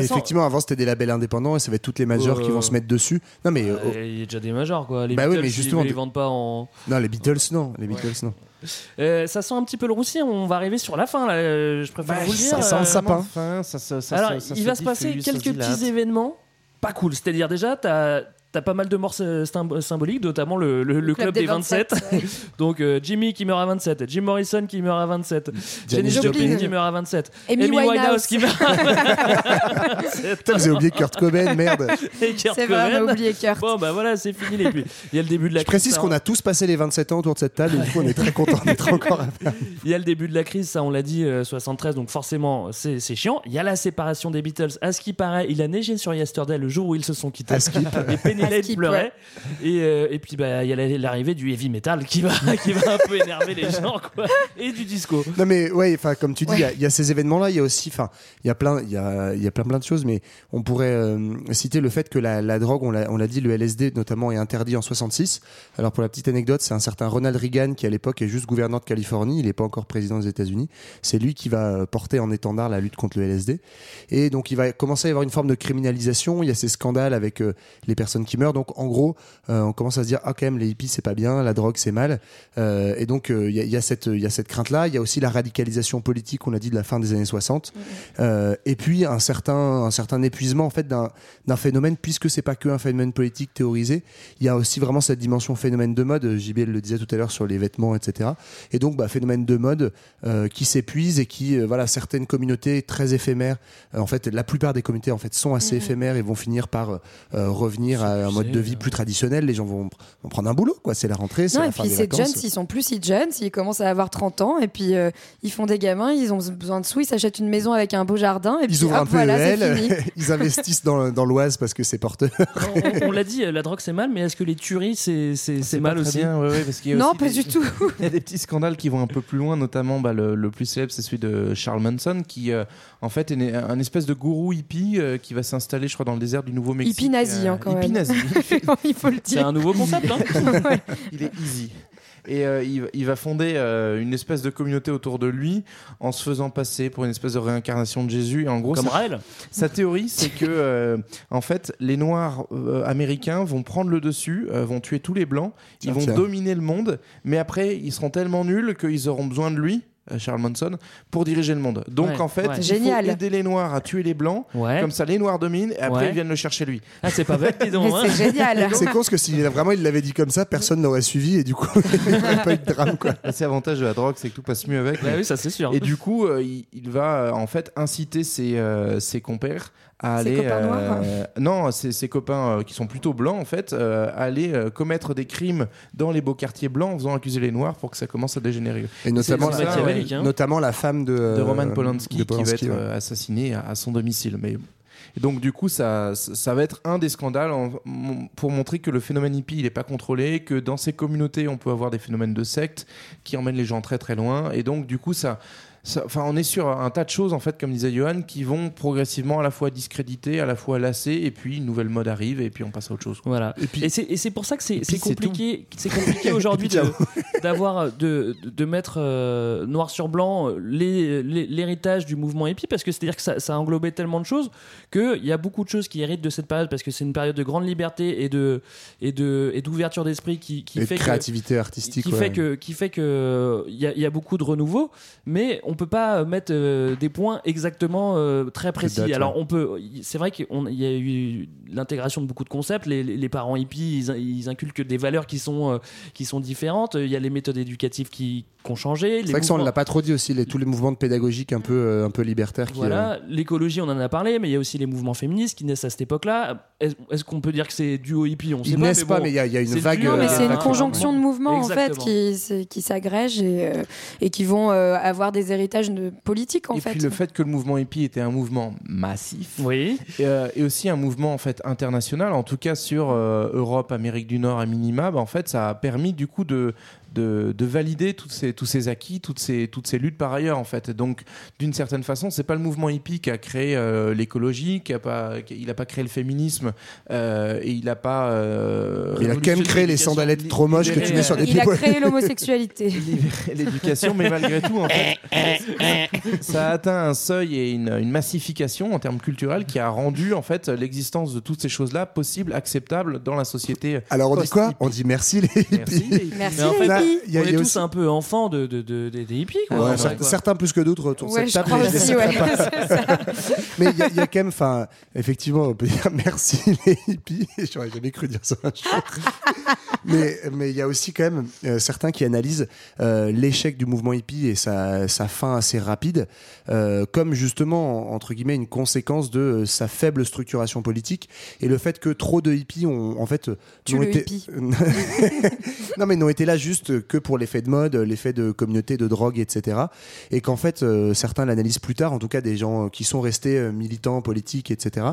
façon- effectivement, avant c'était des labels indépendants et ça va être toutes les majors Euh, qui vont se mettre dessus. Non, mais euh, Euh, Il y a déjà des majors quoi. Les Bah oui, Beatles, mais ils- justement, ils, des- vendent pas en. non, les Beatles, non. Les Beatles, non. Euh, ça sent un petit peu le roussi. On va arriver sur la fin là. euh, Je préfère vous le dire. ça sent le euh, sapin. Enfin, ça, ça- ça- Alors, ça- ça il va se se passer quelques petits événements pas cool. C'est-à-dire déjà, t'as as pas mal de morts euh, sym- symboliques, notamment le, le- le club, des 27. ouais. Donc euh, Jimmy qui meurt à 27, Jim Morrison qui meurt à 27, Janis Joplin Joplin. qui meurt à 27, Amy Amy Winehouse Winehouse. qui meurt à 27. Putain, vous avez oublié Kurt Cobain, merde. C'est vrai, on a Cobain. oublié Kurt. Bon bah voilà, c'est fini les. Il y a le début de la Je précise crise, qu'on ça, a tous passé les 27 ans autour de cette table et du coup on est très content d'être encore à. Il y a le début de la crise, ça on l'a dit, euh, 73, donc forcément c'est c'est chiant. Il y a la séparation des Beatles. À ce qui paraît, il a neigé sur Yesterday le jour où ils se sont quittés. À skip. Et Penny Skip, pleurait. Et, euh, et puis bah, il y a la- l'arrivée du heavy metal qui va, qui va un peu énerver les gens. Quoi. Et du disco. Non mais ouais, enfin comme tu dis, il y a- Ouais. il y, a ces événements-là, il y a aussi, enfin, il y a plein, il y a, il y a plein plein de choses, mais on pourrait euh, citer le fait que la, la drogue, on l'a, on l'a dit, le LSD notamment est interdit en 66. Alors pour la petite anecdote, c'est un certain Ronald Reagan qui à l'époque est juste gouverneur de Californie, il n'est pas encore président des États-Unis. C'est lui qui va euh, porter en étendard la lutte contre le LSD. Et donc il va commencer à y avoir une forme de criminalisation. Il y a ces scandales avec euh, les personnes qui meurent. Donc en gros, euh, on commence à se dire ah quand même les hippies c'est pas bien, la drogue c'est mal. Euh, et donc euh, il y, a, il y a cette il y a cette crainte là. Il y a aussi la radicalisation politique, on l'a dit de la fin des années 60. Euh, et puis un certain un certain épuisement en fait d'un d'un phénomène puisque c'est pas que un phénomène politique théorisé. Il y a aussi vraiment cette dimension phénomène de mode. JB le disait tout à l'heure sur les vêtements etc. Et donc bah, phénomène de mode euh, qui s'épuise et qui euh, voilà certaines communautés très éphémères. euh, en fait la plupart des communautés en fait sont assez Mhm. éphémères et vont finir par euh, revenir à un mode de vie plus traditionnel. Les gens vont, vont prendre un boulot quoi. C'est la rentrée, c'est Non, la et fin puis des ces vacances. jeunes, s'ils sont plus si jeunes, s'ils commencent à avoir 30 ans, et puis euh, ils font des gamins, ils ont besoin de sous, ils s'achètent une maison avec un beau jardin, et puis Ils ouvrent hop, un peu voilà, c'est EL, fini. ils investissent dans, dans l'Oise parce que c'est porteur. On, on l'a dit, la drogue c'est mal, mais est-ce que les tueries c'est c'est- c'est pas mal aussi bien, ouais, ouais, parce qu'il y a Non, aussi pas des- du tout. Il y a des petits scandales qui vont un peu plus loin, notamment bah, le, le plus célèbre, c'est celui de Charles Manson, qui euh, en fait est né- un espèce de gourou hippie euh, qui va s'installer, je crois, dans le désert du Nouveau-Mexique. Hippie nazi, hein, quand hippie il faut le C'est dire. un nouveau concept. Hein Il est easy. Et euh, il, va- il va fonder euh, une espèce de communauté autour de lui en se faisant passer pour une espèce de réincarnation de Jésus. Et en gros, Comme sa, Raël. sa théorie, c'est que euh, en fait, les Noirs euh, américains vont prendre le dessus, euh, vont tuer tous les Blancs, ils Ah, vont tiens. dominer le monde, mais après, ils seront tellement nuls qu'ils auront besoin de lui Charles Manson, pour diriger le monde. Donc Ouais, en fait, ouais. il Génial. faut aider les Noirs à tuer les Blancs. Ouais. Comme ça, les Noirs dominent et après Ouais. ils viennent le chercher lui. Ah, c'est pas bête, dis donc. Mais hein. c'est génial. C'est con parce que s'il vraiment il l'avait dit comme ça, personne n'aurait suivi et du coup il n'y aurait pas eu de drame quoi. C'est l'avantage de la drogue, c'est que tout passe mieux avec. Bah oui, ça c'est sûr. Et du coup, euh, il, il va euh, en fait inciter ses, euh, ses compères à Ses aller. copains noirs non, ses, ses copains euh, qui sont plutôt blancs en fait, euh, à aller euh, commettre des crimes dans les beaux quartiers blancs en faisant accuser les noirs pour que ça commence à dégénérer. Et notamment, c'est hein. notamment la femme de, de euh, Roman Polanski, de qui va être ouais. euh, assassiné à, à son domicile. Mais et donc du coup, ça, ça va être un des scandales en- pour montrer que le phénomène hippie il n'est pas contrôlé, que dans ces communautés on peut avoir des phénomènes de secte qui emmènent les gens très très loin. Et donc du coup, ça, ça- enfin, on est sur un tas de choses en fait, comme disait Johan, qui vont progressivement à la fois discréditer, à la fois lasser, et puis une nouvelle mode arrive, et puis on passe à autre chose. quoi. Voilà. Et puis- Et c'est et c'est pour ça que c'est compliqué, c'est compliqué aujourd'hui de- d'avoir de, de, de mettre euh, noir sur blanc euh, les- les- l'héritage du mouvement hippie parce que c'est à dire que ça, ça a englobé tellement de choses que il y a beaucoup de choses qui héritent de cette période parce que c'est une période de grande liberté et de et de et d'ouverture d'esprit qui, qui Et de fait que créativité artistique. qui ouais. fait que qui fait que il y, a- il y a beaucoup de renouveau mais on peut pas mettre euh, des points exactement euh, très précis. date, alors ouais. on peut c'est vrai qu'il y a eu l'intégration de beaucoup de concepts. Les, parents hippies ils, ils inculquent des valeurs qui sont euh, qui sont différentes. Il y a les méthodes éducatives qui, qui ont changé C'est vrai que ça on ne l'a pas trop dit aussi, les, tous les mouvements de pédagogique un peu, euh, un peu libertaires qui. euh, voilà, l'écologie, on en a parlé, mais il y a aussi les mouvements féministes qui naissent à cette époque-là. Est-ce est-ce qu'on peut dire que c'est dû au hippie On sait Ils pas. naissent pas, bon, mais il y a- il y a une c'est vague, dû, euh, Non, mais c'est une un- conjonction de mouvements en fait qui, qui s'agrègent et, euh, et qui vont euh, avoir des héritages de politiques en et fait. puis le fait que le mouvement hippie était un mouvement massif, Oui. et, euh, et aussi un mouvement en fait international, en tout cas sur euh, Europe, Amérique du Nord à minima, bah, en fait ça a permis du coup de de, de valider toutes ces, tous ces acquis, toutes ces, toutes ces luttes par ailleurs en fait. Donc d'une certaine façon, c'est pas le mouvement hippie qui a créé euh, l'écologie, qui a pas, qui- il a pas créé le féminisme euh, et il a pas. euh, Il a quand même créé les sandalettes trop moches que tu mets sur des Il a créé l'homosexualité. l'éducation, mais malgré tout, en fait, ça a atteint un seuil et une, une massification en termes culturels qui a rendu en fait l'existence de toutes ces choses-là possible, acceptable dans la société. Alors on dit quoi? On dit merci les Merci. hippies. Merci Mais en fait, Là, hippies. il y a- on est tous un peu enfants de, de, de- des- des hippies. Quoi. Ouais, Ouais, cer- quoi. certains plus que d'autres autour de Ouais, cette table. aussi, ouais. ça. Mais il y, a- il y a quand même, enfin, effectivement, on peut dire merci les hippies. J'aurais jamais cru dire ça mais il y a aussi quand même euh, certains qui analysent euh, l'échec du mouvement hippie et sa, sa fin assez rapide euh, comme justement entre guillemets une conséquence de sa faible structuration politique et le fait que trop de hippies ont en fait Tu n'ont le été hippie. non mais n'ont été là juste que pour l'effet de mode, l'effet de communauté, de drogue, etc. Et qu'en fait certains l'analysent plus tard, en tout cas des gens qui sont restés militants politiques, etc.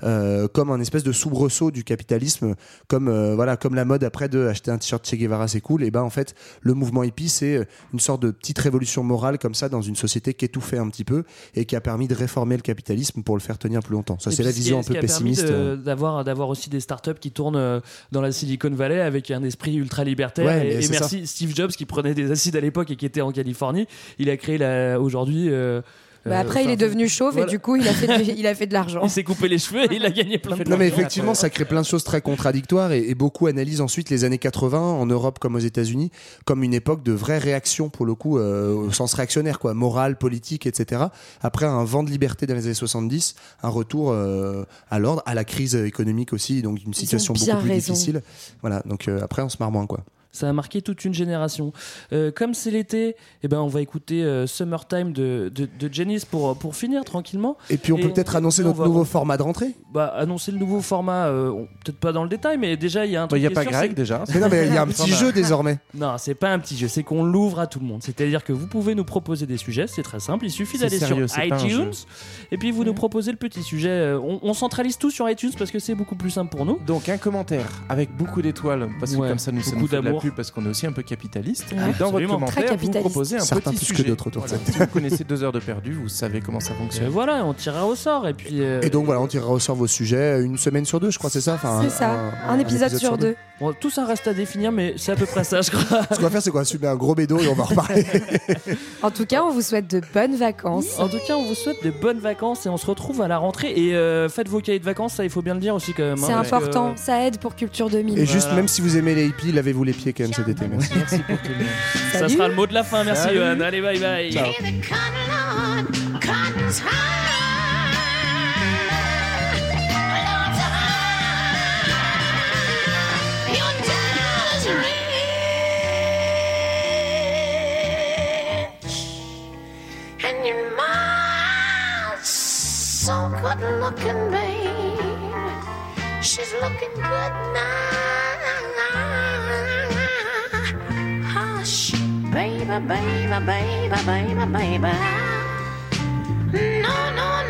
comme un espèce de soubresaut du capitalisme, comme voilà comme la mode après de acheter un t-shirt Che Guevara c'est cool. Et ben en fait le mouvement hippie c'est euh, une sorte de petite révolution morale comme ça dans une société qui étouffait un petit peu et qui a permis de réformer le capitalisme pour le faire tenir plus longtemps. Ça c'est la vision un peu pessimiste. euh. D'avoir, d'avoir aussi des startups qui tournent euh, dans la Silicon Valley avec un esprit ultra libertaire. Ouais, et merci Steve Jobs qui prenait des acides à l'époque et qui était en Californie. Il a créé aujourd'hui. euh, Bah, euh, après, il est devenu chauve voilà. et du coup, il a fait, du- il a fait de l'argent. Il s'est coupé les cheveux et il a gagné plein de Non mais effectivement, ça crée plein de choses très contradictoires et, et beaucoup analysent ensuite les années 80 en Europe comme aux États-Unis comme une époque de vraie réaction pour le coup euh, au sens réactionnaire quoi, morale, politique, etc. Après un vent de liberté dans les années 70, un retour euh, à l'ordre, à la crise économique aussi, donc une situation beaucoup plus raison. difficile. Voilà, donc euh, après on se marre moins quoi. Ça a marqué toute une génération. Euh, comme c'est l'été, eh ben, on va écouter euh, Summertime de, de, de Janice pour, pour finir tranquillement. Et puis on Et peut peut-être on- annoncer on notre va- nouveau format de rentrée. Bah, annoncer le nouveau format, euh, on- peut-être pas dans le détail, mais déjà il y a un Il truc. n'y a qui est pas sûr, Greg c'est- déjà. Mais non mais il y a un petit jeu désormais. Non, c'est pas un petit jeu, c'est qu'on l'ouvre à tout le monde. C'est-à-dire que vous pouvez nous proposer des sujets, c'est très simple, il suffit C'est d'aller sur sérieux, c'est pas un iTunes et puis vous nous proposez le petit sujet. Euh, On, on centralise tout sur iTunes parce que c'est beaucoup plus simple pour nous. Donc un commentaire avec beaucoup d'étoiles parce que Ouais, comme ça nous ça beaucoup nous fait de la d'amour. Pub parce qu'on est aussi un peu capitaliste. Ouais, et dans votre commentaire, vous capitaliste. proposez un Certains petit plus que sujet. d'autres autour de Voilà. cette Si vous connaissez deux heures de perdu, vous savez comment ça Euh, fonctionne. voilà, on tirera au sort et puis. euh, Et donc voilà, on tirera au sort vos sujets une semaine sur deux, je crois, c'est ça. Enfin, C'est ça, un, épisode, sur deux. Bon, tout ça reste à définir, mais c'est à peu près ça, je crois. Ce qu'on va faire, c'est qu'on va subir un gros bédo et on va en reparler. En tout cas, on vous souhaite de bonnes vacances. En tout cas, on vous souhaite de bonnes vacances et on se retrouve à la rentrée. Et euh, faites vos cahiers de vacances, ça il faut bien le dire aussi quand même. C'est hein, parce important, que- ça aide pour Culture 2000. Et juste, même si vous aimez les hippies, lavez-vous les pieds quand même cet été. Merci. Merci pour tout le monde. Ça sera le mot de la fin. Merci. Johan. Allez, bye bye. Ciao. Your mom's so good looking, babe. She's looking good now. Hush, baby, baby, baby, baby, baby. No, no, no,